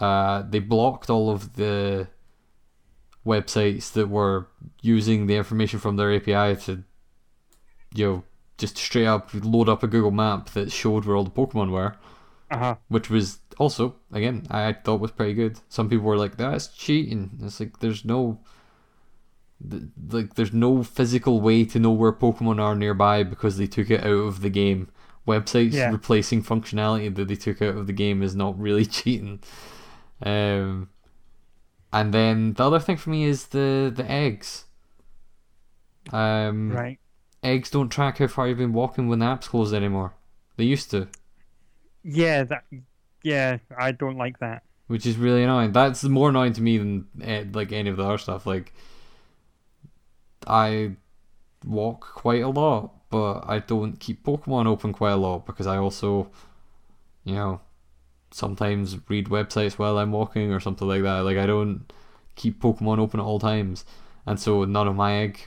Uh, they blocked all of the websites that were using the information from their API to, you know, just straight up load up a Google map that showed where all the Pokemon were Uh huh. which was also again I thought was pretty good. Some people were like, "That's cheating." It's like there's no, th- like there's no physical way to know where Pokemon are nearby because they took it out of the game. Websites Yeah. replacing functionality that they took out of the game is not really cheating. Um, and then the other thing for me is the the eggs. Um, Right. eggs don't track how far you've been walking when the app's closed anymore. They used to. Yeah. That. Yeah. I don't like that. which is really annoying. That's more annoying to me than eh, like any of the other stuff. Like, I walk quite a lot, but I don't keep Pokemon open quite a lot because I also, you know, sometimes read websites while I'm walking or something like that. Like, I don't keep Pokemon open at all times, and so none of my egg,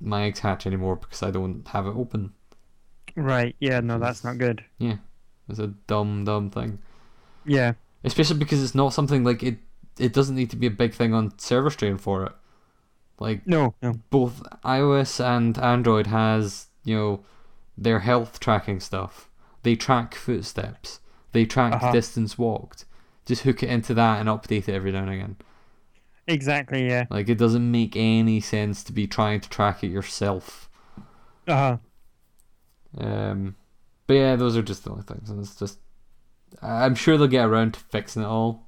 my eggs hatch anymore because I don't have it open. Right. Yeah. No, that's not good. It's a dumb, dumb thing. Yeah. especially because it's not something like it it doesn't need to be a big thing on server strain for it like No. No. both ios and android has you know their health tracking stuff they track footsteps they track Uh-huh. distance walked just hook it into that and update it every now and again Exactly. Yeah. like it doesn't make any sense to be trying to track it yourself Uh huh. um but yeah those are just the only things and it's just i'm sure they'll get around to fixing it all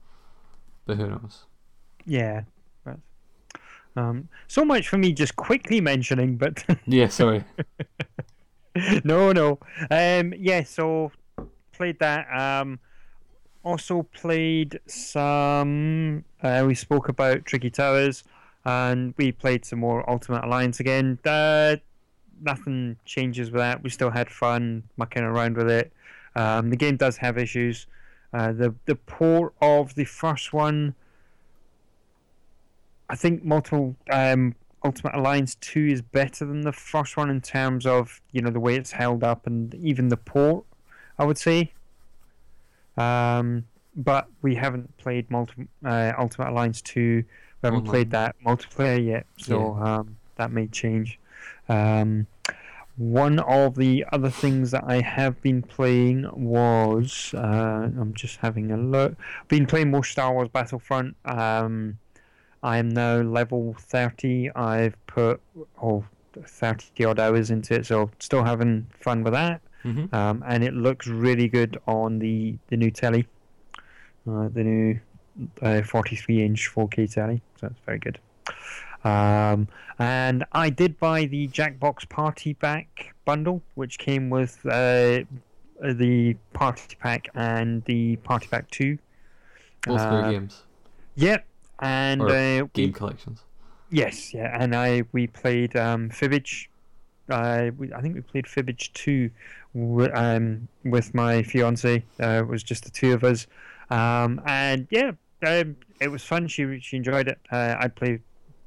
but who knows Yeah. But, um. So much for me just quickly mentioning, but yeah sorry no, no. Um. Yeah. So played that. Um. Also played some. Uh, we spoke about Tricky Towers, and we played some more Ultimate Alliance again. Uh, nothing changes with that. We still had fun mucking around with it. Um, the game does have issues. Uh, the the port of the first one, I think multiple um, Ultimate Alliance two is better than the first one in terms of you know the way it's held up and even the port. I would say. Um, but we haven't played multi- uh, Ultimate Alliance two. We haven't Online. played that multiplayer yet, so um, that may change. Um, one of the other things that I have been playing was uh, I'm just having a look. Been playing more Star Wars Battlefront. Um, I am now level 30. I've put oh 30 odd hours into it, so still having fun with that. mm-hmm. Um, and it looks really good on the the new telly, uh, the new uh, 43 inch 4K telly. So that's very good. Um, and I did buy the Jackbox Party Pack bundle, which came with uh, the Party Pack and the Party Pack 2. Both Uh, games. Yep. And uh, we- Game collections. Yes, yeah, and I we played um, Fibbage. Uh, we, I think we played Fibbage two, w- um, with my fiance. Uh, it was just the two of us, um, and yeah, um, it was fun. She she enjoyed it. Uh, I played.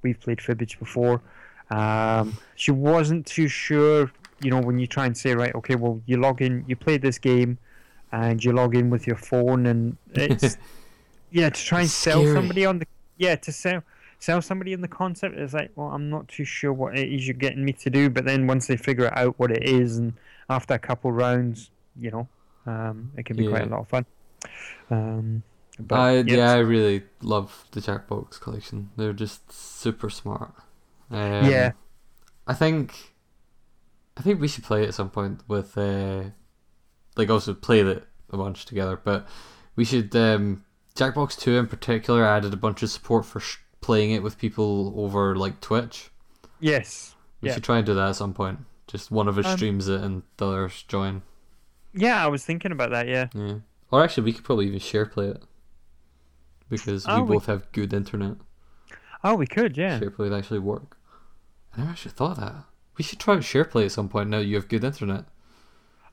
We've played Fibbage before. Um, she wasn't too sure. You know, when you try and say, right, okay, well, you log in, you play this game, and you log in with your phone, and it's yeah to try and sell Scary. somebody on the yeah to sell sell somebody in the concept it's like well i'm not too sure what it is you're getting me to do but then once they figure out what it is and after a couple rounds you know um, it can be quite a lot of fun um, but I yeah, yeah, I really love the Jackbox collection. They're just super smart. Um, Yeah. I think I think we should play it at some point with uh like also play it a bunch together, but we should um Jackbox 2 in particular added a bunch of support for sh- playing it with people over like Twitch. yes We Yeah. should try and do that at some point. Just one of us Um, streams it and the others join. yeah i was thinking about that yeah Yeah. Or actually we could probably even share play it. Because Oh, we we- both have good internet. oh we could yeah SharePlay would actually work. I never actually thought of that. We should try out SharePlay at some point now you have good internet.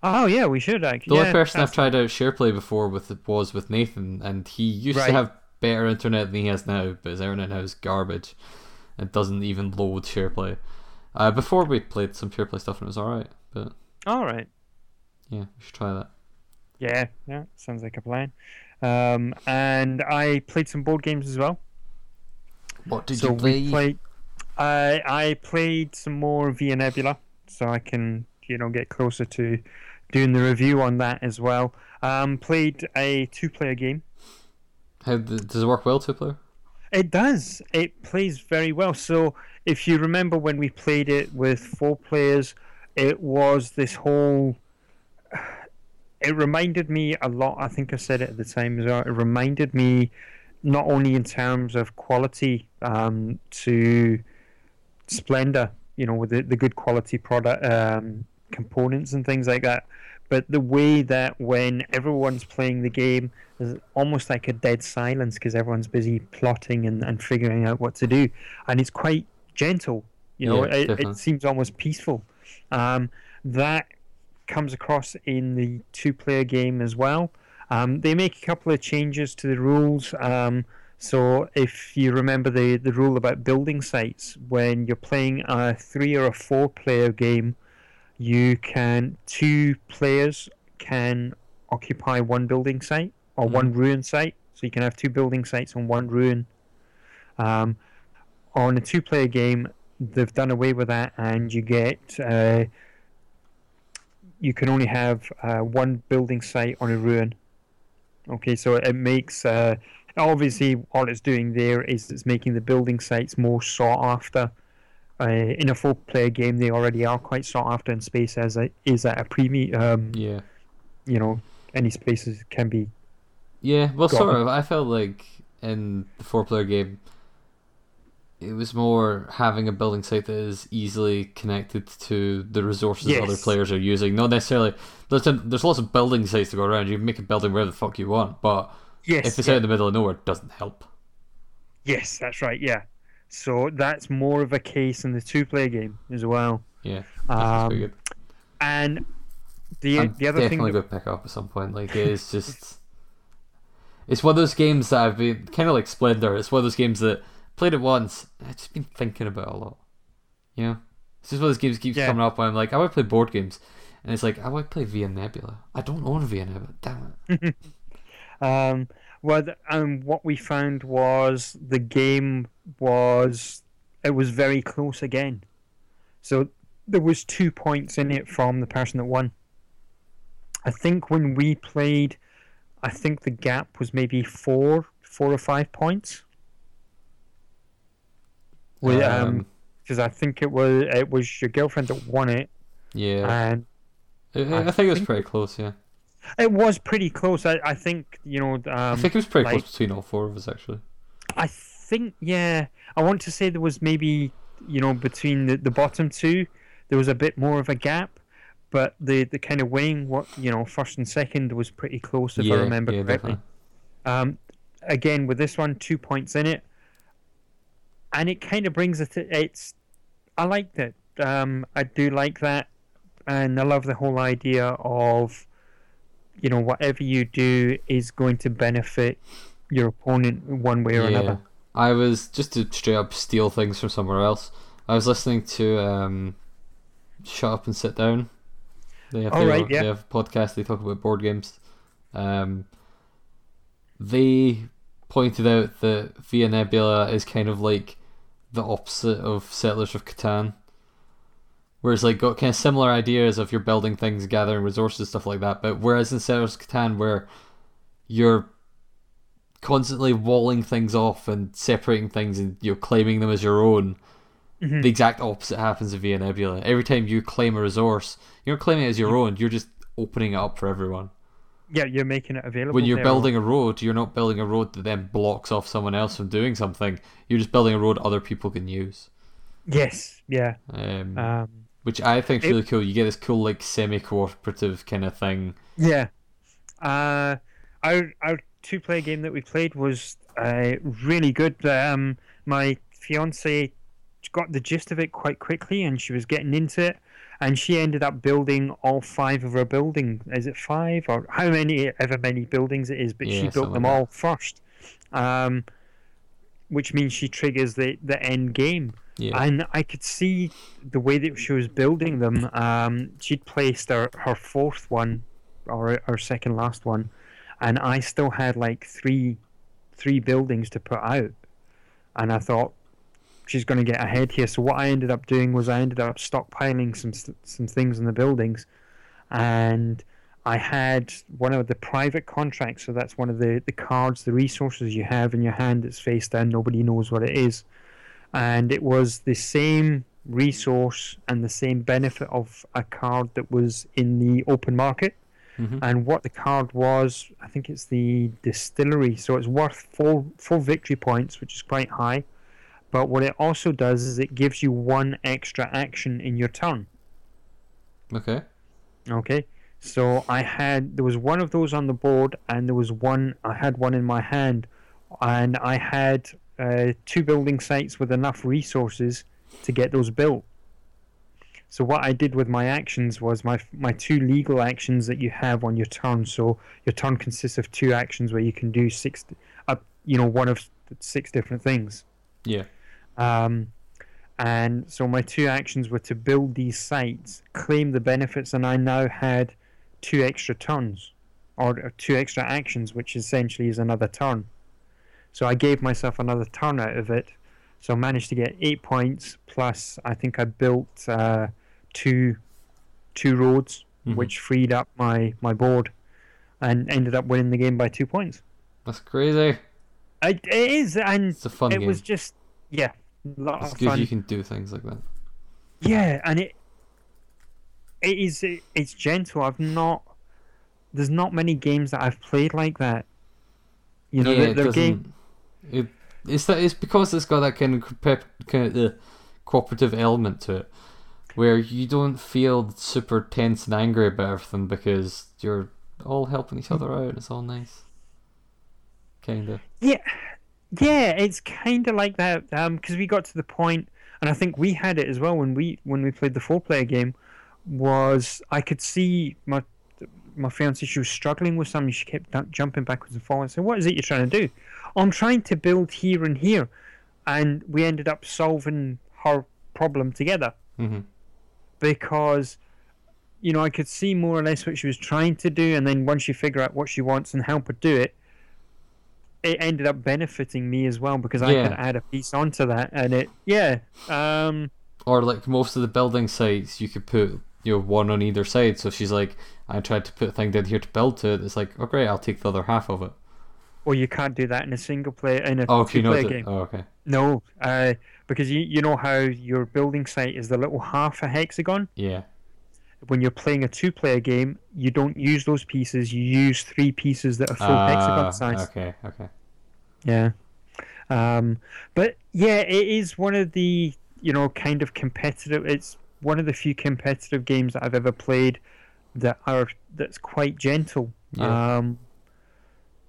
oh yeah we should The actually only yeah, person I've tried out SharePlay before with was with Nathan, and he used Right. to have better internet than he has now, but his internet now is garbage. It doesn't even load SharePlay. Uh, before we played some SharePlay stuff and it was alright, but all right yeah, we should try that. yeah yeah sounds like a plan um, and i played some board games as well What did so you play? we played. I I played some more Via Nebula, so I can you know get closer to doing the review on that as well. Um, played a two-player game. How does it work well two player? It does. It plays very well. So if you remember when we played it with four players, it was this whole. It reminded me a lot. I think I said it at the time as well. It reminded me not only in terms of quality um, to Splendor, you know, with the, the good quality product um, components and things like that, but the way that when everyone's playing the game, there's almost like a dead silence because everyone's busy plotting and, and figuring out what to do, and it's quite gentle. You know, Yeah, it, it seems almost peaceful. Um, that comes across in the two-player game as well. Um, they make a couple of changes to the rules. Um, so if you remember the, the rule about building sites, when you're playing a three or a four player game, you can two players can occupy one building site or one ruin site. So you can have two building sites on one ruin. Um, on a two player game, they've done away with that, and you get uh, you can only have uh, one building site on a ruin. Okay, so it makes uh, obviously all it's doing there is it's making the building sites more sought after. Uh, in a four-player game, they already are quite sought after in space as is at a premium. Um, Yeah. you know, any spaces can be. Yeah, well, Got sort of. I felt like in the four player game, it was more having a building site that is easily connected to the resources other players are using. Not necessarily. There's, there's lots of building sites to go around. You can make a building wherever the fuck you want, but Yes, if it's yeah. out in the middle of nowhere, it doesn't help. yes, that's right. Yeah, so that's more of a case in the two-player game as well. Yeah, that's pretty Um, good. and the I'm the other thing definitely that, going to pick up at some point. Like, it is just. It's one of those games that I've been. Kind of like Splendor. It's one of those games that played it once, I've just been thinking about it a lot. You know? It's just one of those games that keeps Yeah. coming up where I'm like, I want to play board games. And it's like, I want to play Via Nebula. I don't own Via Nebula. Damn it. Um, well, th- um, what we found was the game was it was very close again. So there was two points in it from the person that won. I think when we played, I think the gap was maybe four, four or five points. With, um, Um, because I think it was it was your girlfriend that won it, yeah. and I, I I think it was pretty close, yeah. it was pretty close. I, I think you know. Um, I think it was pretty like- close between all four of us, actually. I think yeah, I want to say there was maybe you know between the, the bottom two, there was a bit more of a gap, but the the kind of winning what you know first and second was pretty close if I remember yeah, correctly. definitely. Um, again with this one, two points in it, and it kind of brings it. It's I liked it. Um, I do like that, and I love the whole idea of, you know, whatever you do is going to benefit your opponent one way or another. I was just to straight up steal things from somewhere else. I was listening to um, Shut Up and Sit Down. They have their, right, yeah. they have a podcast. They talk about board games. Um, they pointed out that Via Nebula is kind of like the opposite of Settlers of Catan. Whereas like got kind of similar ideas of you're building things, gathering resources, stuff like that. But whereas in Settlers of Catan, where you're constantly walling things off and separating things and you're claiming them as your own, Mhm. the exact opposite happens in Via Nebula. Every time you claim a resource, you're claiming it as your own. You're just opening it up for everyone. Yeah, you're making it available. When you're building a road, you're not building a road that then blocks off someone else from doing something. You're just building a road other people can use. Yes, yeah. Um, Um, which I think is really cool. You get this cool like semi-cooperative kind of thing. Yeah. Uh, our our two player game that we played was uh, really good. Um, my fiance got the gist of it quite quickly, and she was getting into it. And she ended up building all five of her buildings. Is it five or how many? Ever many buildings it is, but Yeah, she built them like all first. Um, which means she triggers the the end game. Yeah, And I could see the way that she was building them. Um, she'd placed her, her fourth one, or her second last one, and I still had like three, three buildings to put out. And I thought she's going to get ahead here. So what I ended up doing was I ended up stockpiling some some things in the buildings, and I had one of the private contracts. So that's one of the the cards, the resources you have in your hand that's face down. Nobody knows what it is and it was the same resource and the same benefit of a card that was in the open market. Mhm. And what the card was, I think it's the distillery, so it's worth four four victory points, which is quite high. But what it also does is it gives you one extra action in your turn. okay. Okay, so I had there was one of those on the board, and there was one I had one in my hand, and I had uh, two building sites with enough resources to get those built. So what I did with my actions was my my two legal actions that you have on your turn. So your turn consists of two actions where you can do six, uh, you know, one of six different things. Yeah. Um, and so my two actions were to build these sites, claim the benefits, and I now had two extra turns, or two extra actions, which essentially is another turn. So I gave myself another turn out of it. So I managed to get eight points plus I think I built uh, two two roads, Mhm. which freed up my, my board, and ended up winning the game by two points. That's crazy. It is, and It's a fun it game. was just yeah, a lot it's of good fun. you can do things like that. Yeah, and it it is it, it's gentle. I've not there's not many games that I've played like that. You know, yeah, it game. It, it's that it's because it's got that kind of kind of uh, cooperative element to it, where you don't feel super tense and angry about everything because you're all helping each other out. It's all nice. Kinda. Yeah, yeah, it's kind of like that. Um, because we got to the point, and I think we had it as well when we when we played the four player game. Was I could see my my fiance she was struggling with something. She kept jumping backwards and forwards. So "What is it you're trying to do?" I'm trying to build here and here, and we ended up solving her problem together. hmm because you know I could see more or less what she was trying to do, and then once you figure out what she wants and help her do it, it ended up benefiting me as well because I Yeah. could add a piece onto that, and it yeah um Or like most of the building sites, you could put you know one on either side. So she's like, I tried to put a thing down here to build to it. It's like, oh great, I'll take the other half of it. Well, you can't do that in a single player in a Oh, okay, two no, player it's a- game. oh okay. No, uh, because you you know how your building site is the little half a hexagon. Yeah. When you're playing a two player game, you don't use those pieces. You use three pieces that are full Ah, hexagon size. Okay, okay. Yeah. Um, but yeah, it is one of the you know kind of competitive. It's one of the few competitive games that I've ever played that are that's quite gentle. Yeah. Um,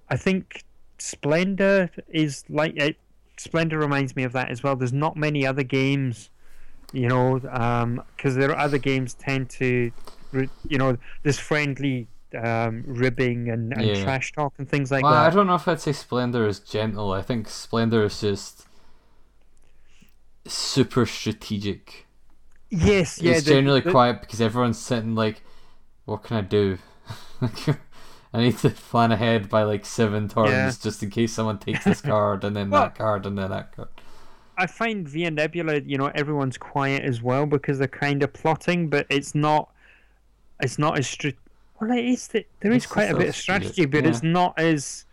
I think Splendor is like it. Splendor reminds me of that as well. There's not many other games, you know, because there are other games tend to, you know, this friendly um, ribbing and, and Yeah. trash talk and things like that. I don't know if I'd say Splendor is gentle. I think Splendor is just super strategic. Yes, yeah. it's the- generally the- quiet because everyone's sitting like, what can I do? I need to plan ahead by like seven turns Yeah. just in case someone takes this card and then Well- that card and then that card. I find Via Nebula, you know, everyone's quiet as well because they're kind of plotting, but it's not, it's not as str- Well, it is. The, there is It's quite a bit of strategy, but yeah. it's not as.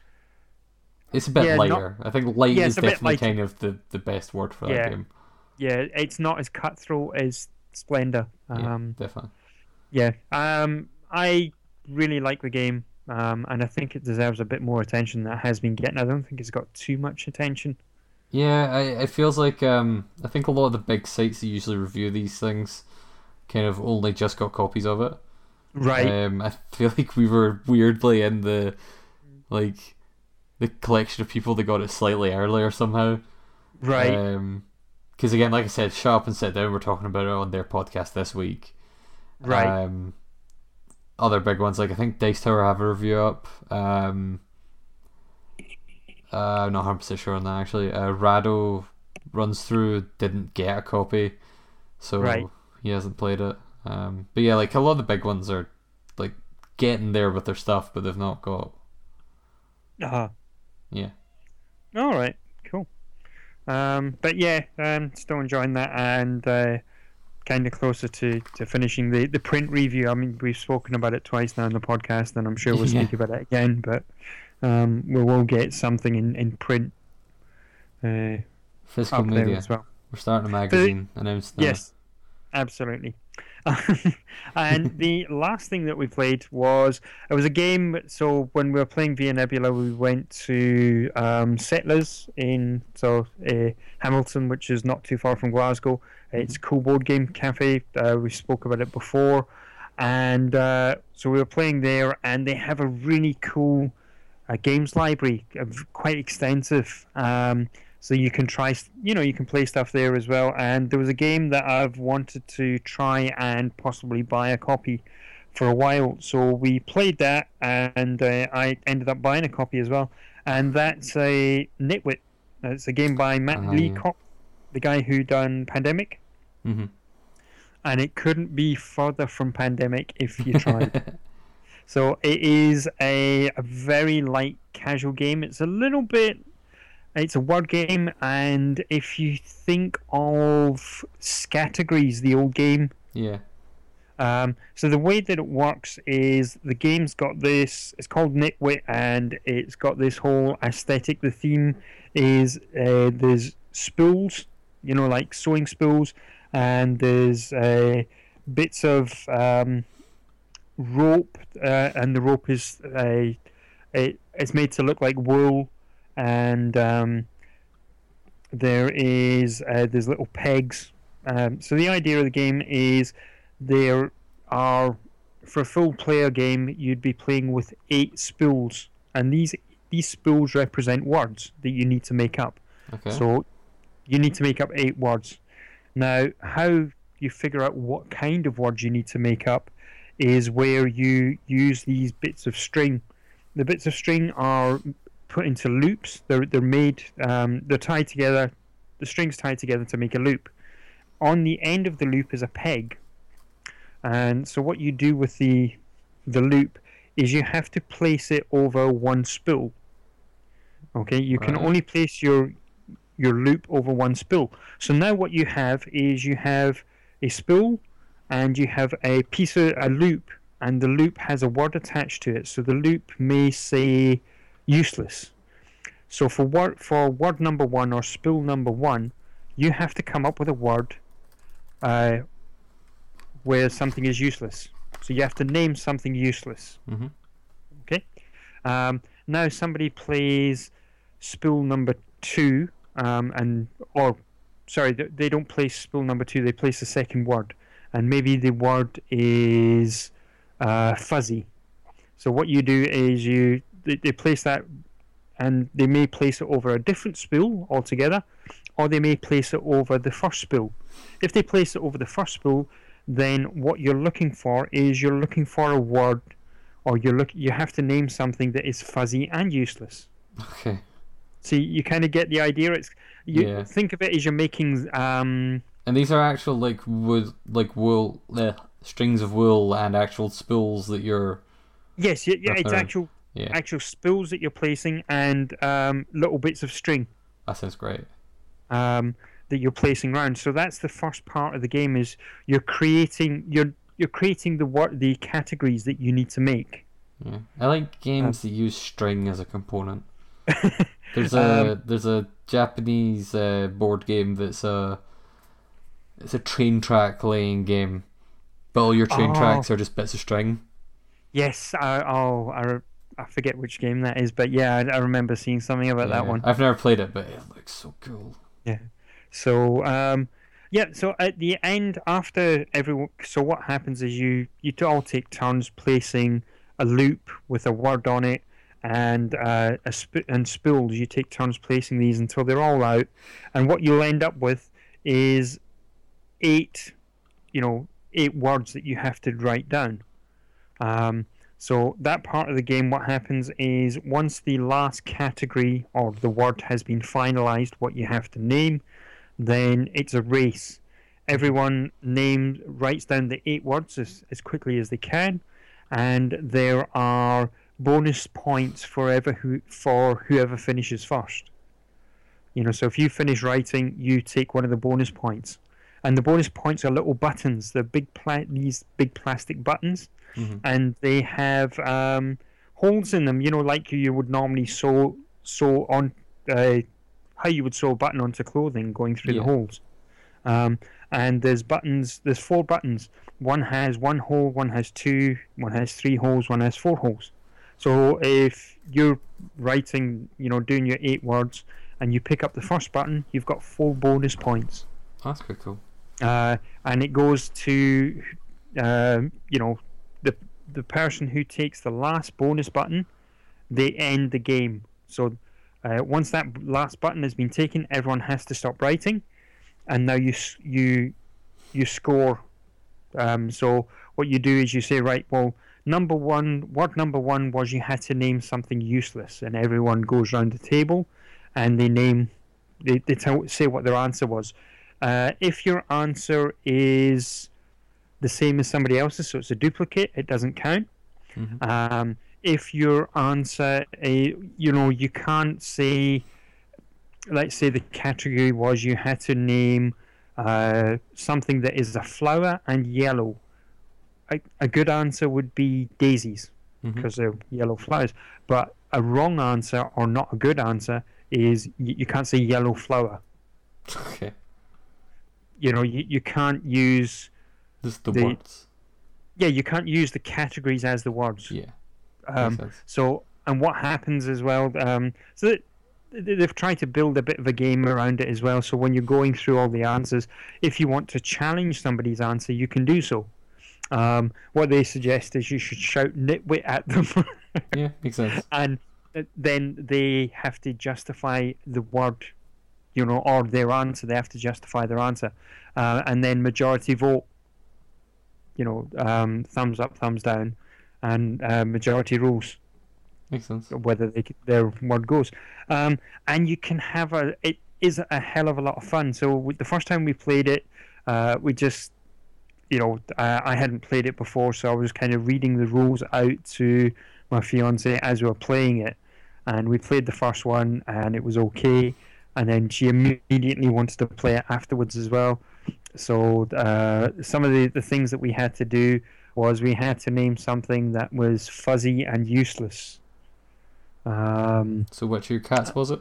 It's a bit Yeah, not- lighter. I think light Yeah, is it's a bit definitely kind of the, the best word for Yeah. that game. Yeah, it's not as cutthroat as Splendor. Yeah, Um, definitely. yeah. Um, I really like the game, um, and I think it deserves a bit more attention than it has been getting. I don't think it's got too much attention. Yeah, I, it feels like um, I think a lot of the big sites that usually review these things kind of only just got copies of it. Right. Um, I feel like we were weirdly in the like the collection of people that got it slightly earlier somehow. right. Um, because again, like I said, Shut Up and Sit Down. We're talking about it on their podcast this week. right. Um, other big ones like I think Dice Tower have a review up. Um, uh, I'm not 100 percent sure on that actually. Uh, Rahdo runs through didn't get a copy, so Right. he hasn't played it. Um, but yeah, like a lot of the big ones are like getting there with their stuff, but they've not got. uh huh. Yeah, All right, cool. Um, but yeah, um, still enjoying that and uh, kind of closer to, to finishing the, the print review. I mean, we've spoken about it twice now in the podcast, and I'm sure we'll Yeah. speak about it again. But um, we will get something in in print uh, physical media. as well. We're starting a magazine. Announced now. Yes, absolutely. and the last thing that we played was it was a game. So when we were playing Via Nebula, we went to um, Settlers in so uh, Hamilton, which is not too far from Glasgow. It's a cool board game cafe. Uh, we spoke about it before, and uh, so we were playing there, and they have a really cool uh, games library, quite extensive. Um, so you can try, you know, you can play stuff there as well. And there was a game that I've wanted to try and possibly buy a copy for a while. So we played that, and uh, I ended up buying a copy as well. And that's a Knit Wit. It's a game by Matt yeah. Leacock, the guy who done Pandemic. hmm And it couldn't be further from Pandemic if you tried. So it is a, a very light casual game. It's a little bit. It's a word game, and if you think of Scattergories, the old game, yeah. um, so the way that it works is the game's got this. It's called Knit Wit, and it's got this whole aesthetic. The theme is uh, there's spools, you know, like sewing spools, and there's uh, bits of um, rope, uh, and the rope is uh, it, it's made to look like wool, and um, there is uh, there's little pegs. Um, so the idea of the game is there are for a full player game you'd be playing with eight spools, and these these spools represent words that you need to make up. Okay. So you need to make up eight words. Now, how you figure out what kind of words you need to make up is where you use these bits of string. The bits of string are put into loops. They're they're made. Um, they're tied together. The strings tied together to make a loop. On the end of the loop is a peg. And so what you do with the the loop is you have to place it over one spool. Okay, you can Right. only place your your loop over one spool. So now what you have is you have a spool and you have a piece of a loop and the loop has a word attached to it. So the loop may say useless. So for word for word number one or spool number one, you have to come up with a word uh, where something is useless. So you have to name something useless. hmm Okay. Um, now somebody plays spool number two, um, and or sorry, they, they don't place spool number two. They place the second word, and maybe the word is uh, fuzzy. So what you do is you they, they place that, and they may place it over a different spool altogether, or they may place it over the first spool. If they place it over the first spool, then what you're looking for is you're looking for a word, or you look you have to name something that is fuzzy and useless. Okay. So you kind of get the idea. It's you Yeah. think of it as you're making um And these are actual like wood, like wool, uh, strings of wool and actual spools that you're. yes yeah, yeah it's actual Yeah, actual spools that you're placing and um, little bits of string that sounds great. um, that you're placing around. So that's the first part of the game is you're creating you're you're creating the what the categories that you need to make. Yeah, I like games that use string as a component. There's a Um, there's a Japanese uh, board game that's a it's a train track laying game, but all your train Oh. tracks are just bits of string. Yes, I, oh I, re- I forget which game that is, but yeah, I, I remember seeing something about that one. I've never played it, but it looks so cool. Yeah. So um, yeah, so at the end, after everyone, so what happens is you you all take turns placing a loop with a word on it, and uh, a sp- and spools. You take turns placing these until they're all out, and what you'll end up with is eight, you know, eight words that you have to write down. Um, so that part of the game, what happens is once the last category or the word has been finalized, what you have to name, then it's a race. Everyone names writes down the eight words as, as quickly as they can, and there are bonus points forever who for whoever finishes first. You know, so if you finish writing, you take one of the bonus points, and the bonus points are little buttons. They're big pla- these big plastic buttons, Mhm. and they have um, holes in them. You know, like you would normally sew sew on uh, how you would sew a button onto clothing, going through Yeah. the holes. Um, and there's buttons. There's four buttons. One has one hole. One has two. One has three holes. One has four holes. So if you're writing, you know, doing your eight words, and you pick up the first button, you've got four bonus points. That's quite cool. Uh, and it goes to, uh, you know, the the person who takes the last bonus button, they end the game. So uh, once that last button has been taken, everyone has to stop writing, and now you you you score. Um, so what you do is you say, right, well, number one, word number one was you had to name something useless, and everyone goes round the table, and they name, they, they tell, say what their answer was. Uh, if your answer is the same as somebody else's, so it's a duplicate, it doesn't count. Mhm. Um, if your answer, uh, you know, you can't say, let's say the category was you had to name uh, something that is a flower and yellow. A, a good answer would be daisies because they're yellow flowers. But a wrong answer or not a good answer is you, you can't say yellow flower. Okay, You know, you, you can't use just the, The- words. yeah, you can't use the categories as the words. Yeah, Um, so, and what happens as well? Um, so they've tried to build a bit of a game around it as well. So when you're going through all the answers, if you want to challenge somebody's answer, you can do so. Um, what they suggest is you should shout nitwit at them, Yeah, makes sense. and then they have to justify the word, you know, or their answer. They have to justify their answer, uh, and then majority vote. You know, um, thumbs up, thumbs down, and uh, majority rules Makes sense. whether they, their word goes. Um, and you can have a. It is a hell of a lot of fun. So with the first time we played it, uh, we just, you know, I, I hadn't played it before, so I was kind of reading the rules out to my fiance as we were playing it, and we played the first one, and it was okay. And then she immediately wanted to play it afterwards as well. So uh, some of the, the things that we had to do was we had to name something that was fuzzy and useless. Um, So, which your cats was it?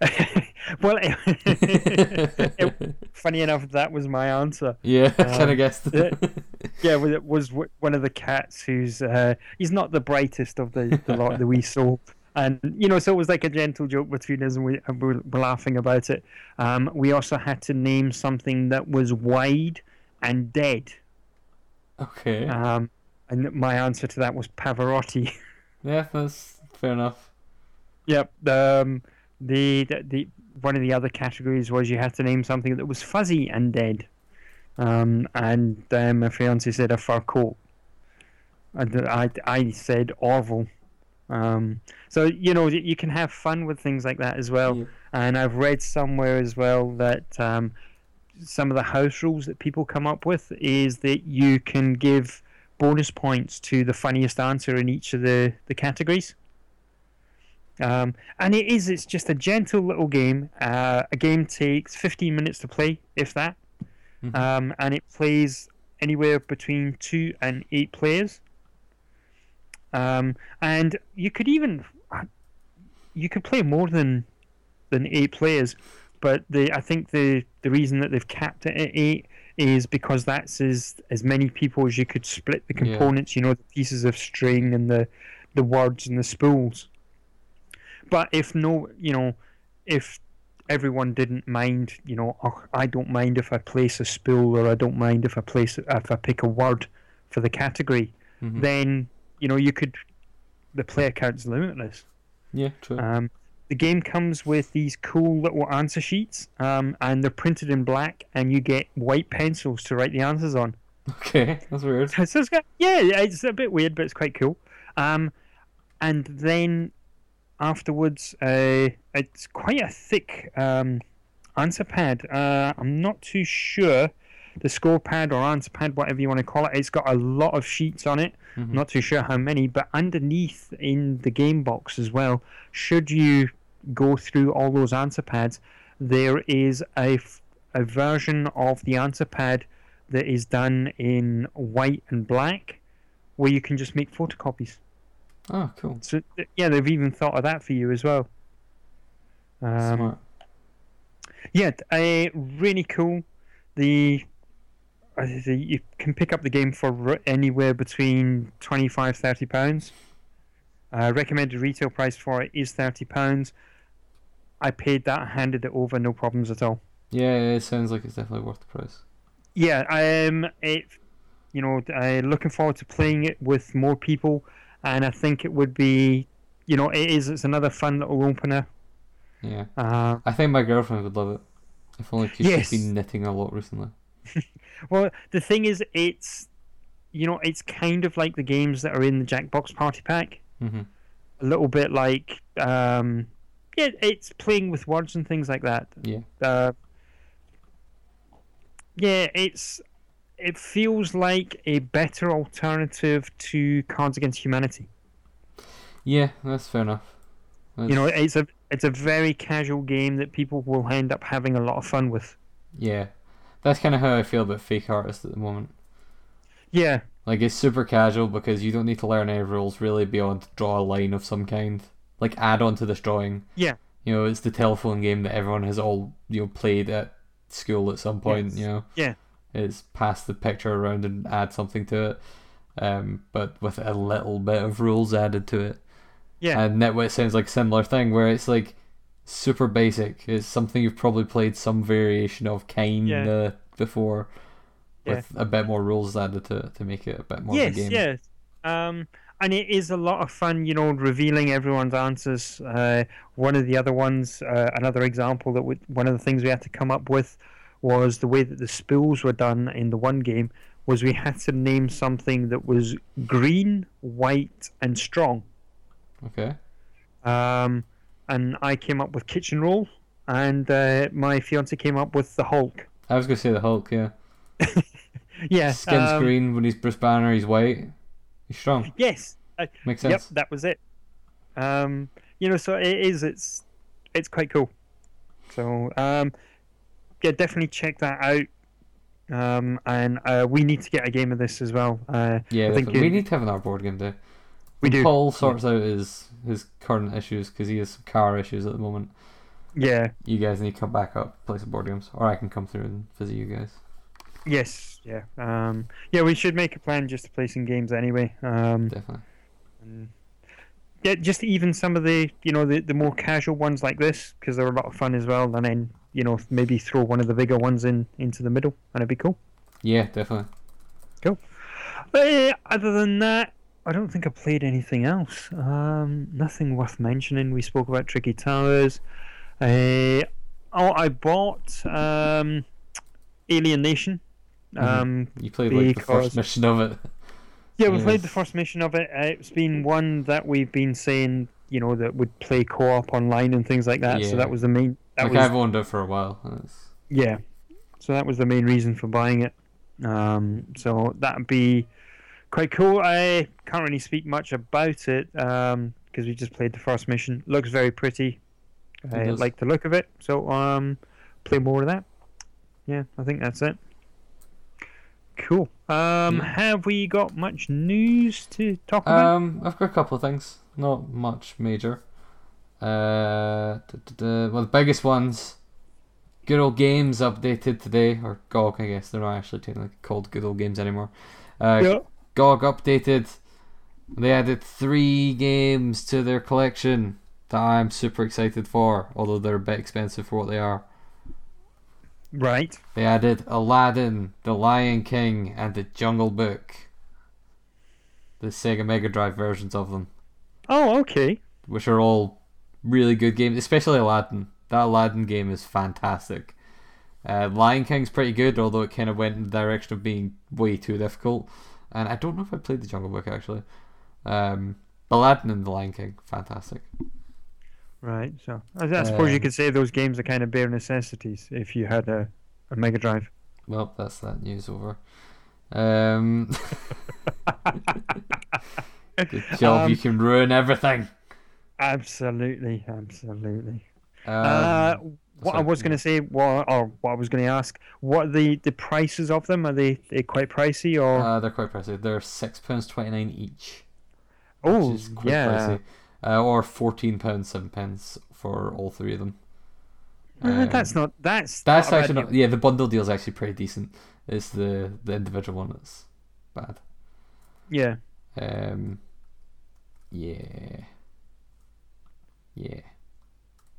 well, it, funny enough, that was my answer. yeah, I kind Um, of guessed. yeah. Yeah, well, it was w- one of the cats who's uh, he's not the brightest of the, the lot that we saw. And you know, so it was like a gentle joke between us, and we and we were laughing about it. Um, we also had to name something that was wide and dead. Okay. Um, and my answer to that was Pavarotti. yeah, that's fair enough. Yep. Um, the, the the one of the other categories was you had to name something that was fuzzy and dead. Um, and uh, my fiance said a fur coat. And I, I said Orville. Um, so you know you can have fun with things like that as well. Yeah. And I've read somewhere as well that um, some of the house rules that people come up with is that you can give bonus points to the funniest answer in each of the, the categories. Um, and it is, it's just a gentle little game. Uh, a game takes 15 minutes to play, if that. Mhm. Um, and it plays anywhere between two and eight players. Um, and you could even, you could play more than than eight players, but the I think the the reason that they've capped it at eight is because that's as as many people as you could split the Yeah. components. You know, the pieces of string and the the words and the spools. But if no, you know, if everyone didn't mind, you know, oh, I don't mind if I place a spool or I don't mind if I place if I pick a word for the category, Mhm. then you know you could the player count's limitless. Yeah, true. Um, the game comes with these cool little answer sheets, um, and they're printed in black, and you get white pencils to write the answers on. okay, that's weird. So it's got, yeah, it's a bit weird, but it's quite cool. Um, and then afterwards, uh, it's quite a thick um, answer pad. Uh, I'm not too sure the score pad or answer pad, whatever you want to call it. It's got a lot of sheets on it. Mhm. Not too sure how many, but underneath in the game box as well, should you go through all those answer pads, there is a, f- a version of the answer pad that is done in white and black where you can just make photocopies. Oh, cool. So, yeah, they've even thought of that for you as well. Um, Smart. yeah, uh, really cool. The you can pick up the game for anywhere between 25 30 pounds. Uh, recommended retail price for it is 30 pounds. I paid that, handed it over, no problems at all. Yeah, it sounds like it's definitely worth the price. Yeah, um, it, you know, uh, looking forward to playing it with more people, and I think it would be, you know, it is. It's another fun little opener. Yeah. Uh, I think my girlfriend would love it. If only 'cause Yes. she's been knitting a lot recently. well, the thing is, it's, you know, it's kind of like the games that are in the Jackbox Party Pack. hmm A little bit like, um, yeah, it's playing with words and things like that. Yeah. Uh, yeah, it's. It feels like a better alternative to Cards Against Humanity. Yeah, that's fair enough. you know it's a it's a very casual game that people will end up having a lot of fun with yeah, that's kind of how I feel about Fake artists at the moment. yeah Like it's super casual because you don't need to learn any rules really beyond draw a line of some kind. Like add on to this drawing. Yeah. You know, it's the telephone game that everyone has all you know played at school at some point. Yes. You know. Yeah. It's pass the picture around and add something to it, um, but with a little bit of rules added to it. yeah And Knit Wit sounds like a similar thing where it's like super basic. It's something you've probably played some variation of kinda before, Yeah. with a bit more rules added to to make it a bit more yes of a game. yes um and it is a lot of fun you know revealing everyone's answers uh one of the other ones uh, another example that we, one of the things we had to come up with was the way that the spools were done in the one game was we had to name something that was green white and strong Okay. Um, and I came up with kitchen roll, and uh, my fiance came up with the Hulk. I was gonna say the Hulk. Yeah. Yeah, Skin's um, green when he's Bruce Banner. He's white. He's strong. Yes, uh, Makes yep, sense. that was it. Um, you know, so it is. It's it's quite cool. So um, yeah, definitely check that out. Um, and uh, we need to get a game of this as well. Uh, Yeah, I think definitely. we it- need to have another board game day. we do. Paul sorts out his his current issues because he has some car issues at the moment. Yeah. You guys need to come back up, play some board games, or I can come through and visit you guys. Yes. Yeah. Um, yeah. We should make a plan just to play some games anyway. Um, Definitely. and yeah, just even some of the you know the, the more casual ones like this because they're a lot of fun as well. And then you know maybe throw one of the bigger ones in into the middle, and it'd be cool. Yeah, definitely. Cool. But uh, other than that, I don't think I played anything else. Um, nothing worth mentioning. We spoke about Tricky Towers. Uh, oh, I bought um, Alienation. Um, You played like the first mission of it. Yeah, we Yes. played the first mission of it. Uh, it's been one that we've been saying, you know, that would play co-op online and things like that. So that was the main. That Like was I've owned it for a while. It's, yeah. So that was the main reason for buying it. Um, so that'd be quite cool. I can't really speak much about it because we just played the first mission. Looks very pretty. I like the look of it. So um, play more of that. Yeah, I think that's it. Cool. Um, Yeah. have we got much news to talk about? Um, I've got a couple of things. Not much major. Uh, well, the biggest ones. Good old games updated today, or GOG, I guess they're not actually technically called Good old games anymore. Uh, yeah. GOG updated. They added three games to their collection that I'm super excited for, although they're a bit expensive for what they are. Right. They added Aladdin, The Lion King, and The Jungle Book. The Sega Mega Drive versions of them, Oh, okay. which are all really good games, especially Aladdin. That Aladdin game is fantastic. Uh, Lion King's pretty good, although it kind of went in the direction of being way too difficult. And I don't know if I played The Jungle Book actually. Um, Aladdin and The Lion King, fantastic. Right. So I, I suppose you Um, could say those games are kind of bare necessities if you had a, a Mega Drive. Well, that's that news over. Um, good job, you Um, can ruin everything. Absolutely, absolutely. Um, uh, what I was going to say, what or what I was going to ask, what are the the prices of them? Are they they quite pricey or? Uh, they're quite pricey. They're six pounds twenty nine each. oh, which is quite yeah. pricey. Uh, or fourteen pounds seven pence for all three of them. Uh, Um, that's not that's That's not actually not. Yeah, the bundle deal is actually pretty decent. It's the the individual one that's bad. yeah. Um, yeah, yeah.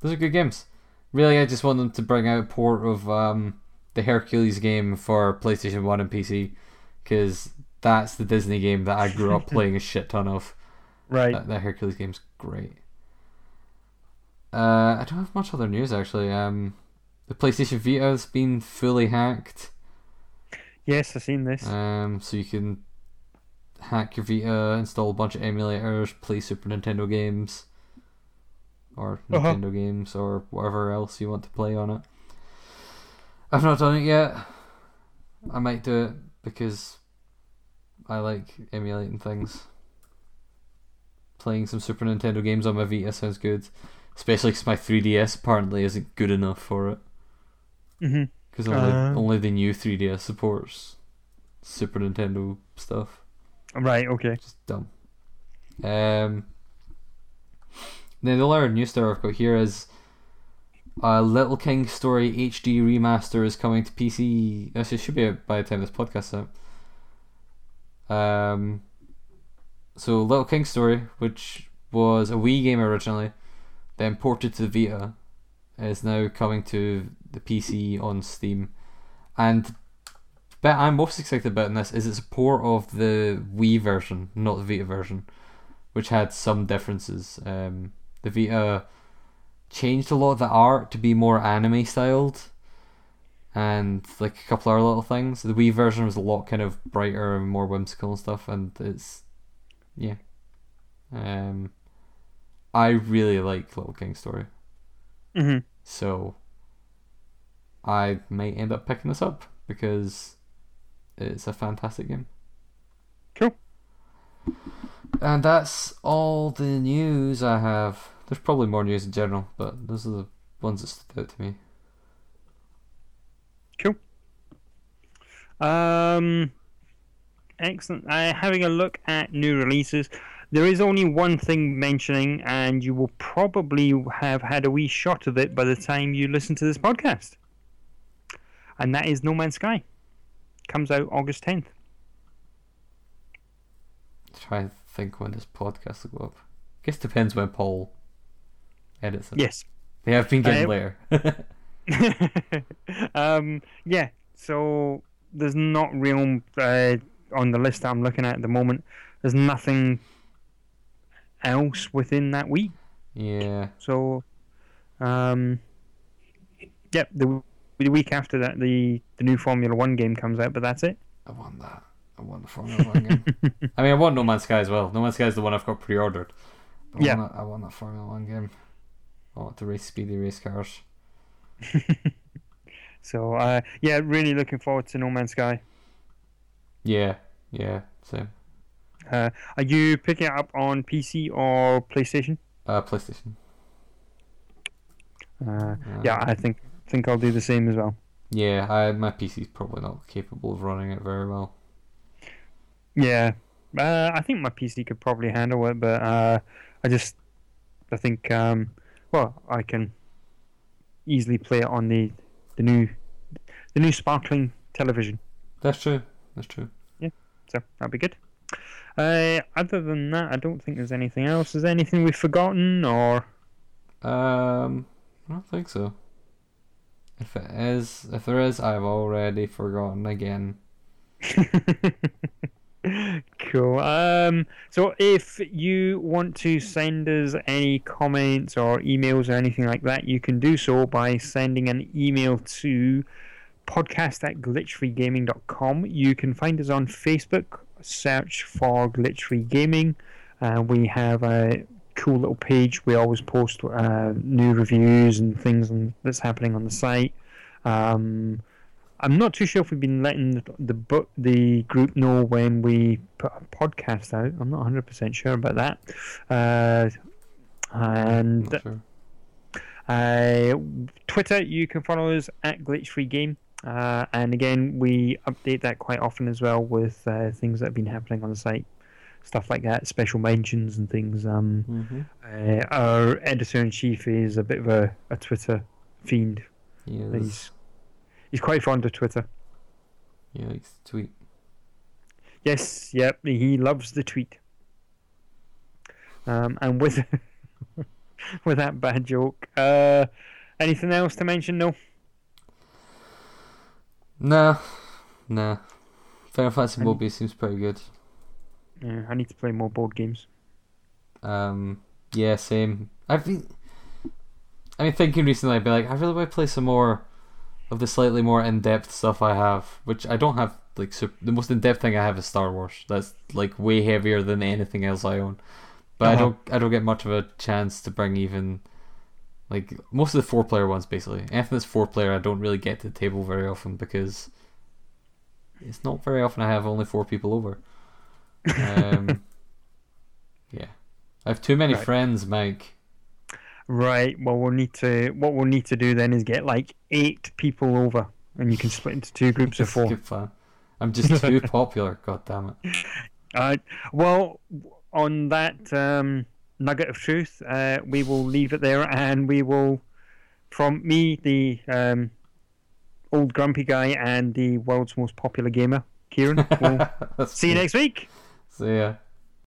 Those are good games. Really, I just want them to bring out a port of um, the Hercules game for PlayStation One and PC, because that's the Disney game that I grew up playing a shit ton of. Right. That, that Hercules game's great. Uh, I don't have much other news actually. Um, the PlayStation Vita's been fully hacked. yes, I've seen this. Um, so you can hack your Vita, install a bunch of emulators, play Super Nintendo games, or Uh-huh. Nintendo games, or whatever else you want to play on it. I've not done it yet. I might do it because I like emulating things. Playing some Super Nintendo games on my Vita sounds good, especially because my 3DS apparently isn't good enough for it. Because only, Uh. only the new 3DS supports Super Nintendo stuff. Right. Okay. Just dumb. Um. Then the other new story I've got here is uh, Little King Story HD remaster is coming to PC. Actually, it should be out by the time this podcast is out. Um. So Little King Story, which was a Wii game originally, then ported to the Vita, is now coming to the PC on Steam, and the bit I'm most excited about in this is it's port of the Wii version, not the Vita version, which had some differences. Um, the Vita changed a lot of the art to be more anime styled, and like a couple other little things. The Wii version was a lot kind of brighter and more whimsical and stuff, and it's yeah. Um, I really like Little King Story, hmm so I may end up picking this up because it's a fantastic game. Cool. And that's all the news I have. There's probably more news in general, but those are the ones that stood out to me. Cool. Um, excellent. Uh, having a look at new releases, there is only one thing mentioning, and you will probably have had a wee shot of it by the time you listen to this podcast. And that is No Man's Sky. Comes out August 10th. Try and think when this podcast will go up. I guess depends when Paul edits it. Yes. They have been getting Uh, later. um, yeah. So there's not real uh, on the list I'm looking at at the moment. There's nothing else within that week. yeah. So, um, yep. The, the week after that, the the new Formula One game comes out, but that's it. I want that. I want the Formula One game. I mean, I want No Man's Sky as well. No Man's Sky is the one I've got pre-ordered. But I Yeah. want that, I want that Formula One game. I want to race speedy race cars. So, uh, yeah, really looking forward to No Man's Sky. Yeah, yeah, same. Uh, are you picking it up on PC or PlayStation? Uh, PlayStation. Uh, yeah, I think think I'll do the same as well. Yeah, I, my PC's probably not capable of running it very well. Yeah, uh, I think my PC could probably handle it, but uh, I just I think um, well I can easily play it on the the new the new sparkling television, That's true. That's true. So that'll be good. Uh, other than that, I don't think there's anything else. Is there anything we've forgotten or? Um, I don't think so. If it is, if there is, I've already forgotten again. cool. Um, so if you want to send us any comments or emails or anything like that, you can do so by sending an email to podcast at glitchfreegaming.com. You can find us on Facebook, search for Glitch Free Gaming. Uh, we have a cool little page. We always post uh, new reviews and things on, that's happening on the site. Um, I'm not too sure if we've been letting the the, book, the group know when we put a podcast out. I'm not 100% sure about that. Uh, and sure. uh, Twitter, you can follow us at Glitch Free Game. Uh, and again, we update that quite often as well with uh, things that have been happening on the site, stuff like that, special mentions and things. Um, Mm-hmm. uh, our editor in chief is a bit of a, a Twitter fiend. He's he's quite fond of Twitter. yeah, likes to tweet. Yes, yep, he loves the tweet. Um, and with with that bad joke, uh, anything else to mention? No. Nah, nah. Final Fantasy Mobius seems pretty good. Yeah, I need to play more board games. Um, yeah, same. I've been, I mean, thinking recently, I'd be like, I really want to play some more of the slightly more in-depth stuff I have, which I don't have. Like, sup the most in-depth thing I have is Star Wars. That's like way heavier than anything else I own. But I Uh-huh. don't, I don't get much of a chance to bring even, like most of the four-player ones. Basically, anything that's four-player, I don't really get to the table very often because it's not very often I have only four people over. Um, yeah, I have too many Right. friends, Mike. Right. Well, we'll need to. What we'll need to do then is get like eight people over, and you can split into two groups of four. good plan. I'm just too popular. God damn it. Uh, well, on that um, nugget of truth, uh, we will leave it there, and we will, from me, the um, old grumpy guy, and the world's most popular gamer, Kieran. We'll see you next week. See ya.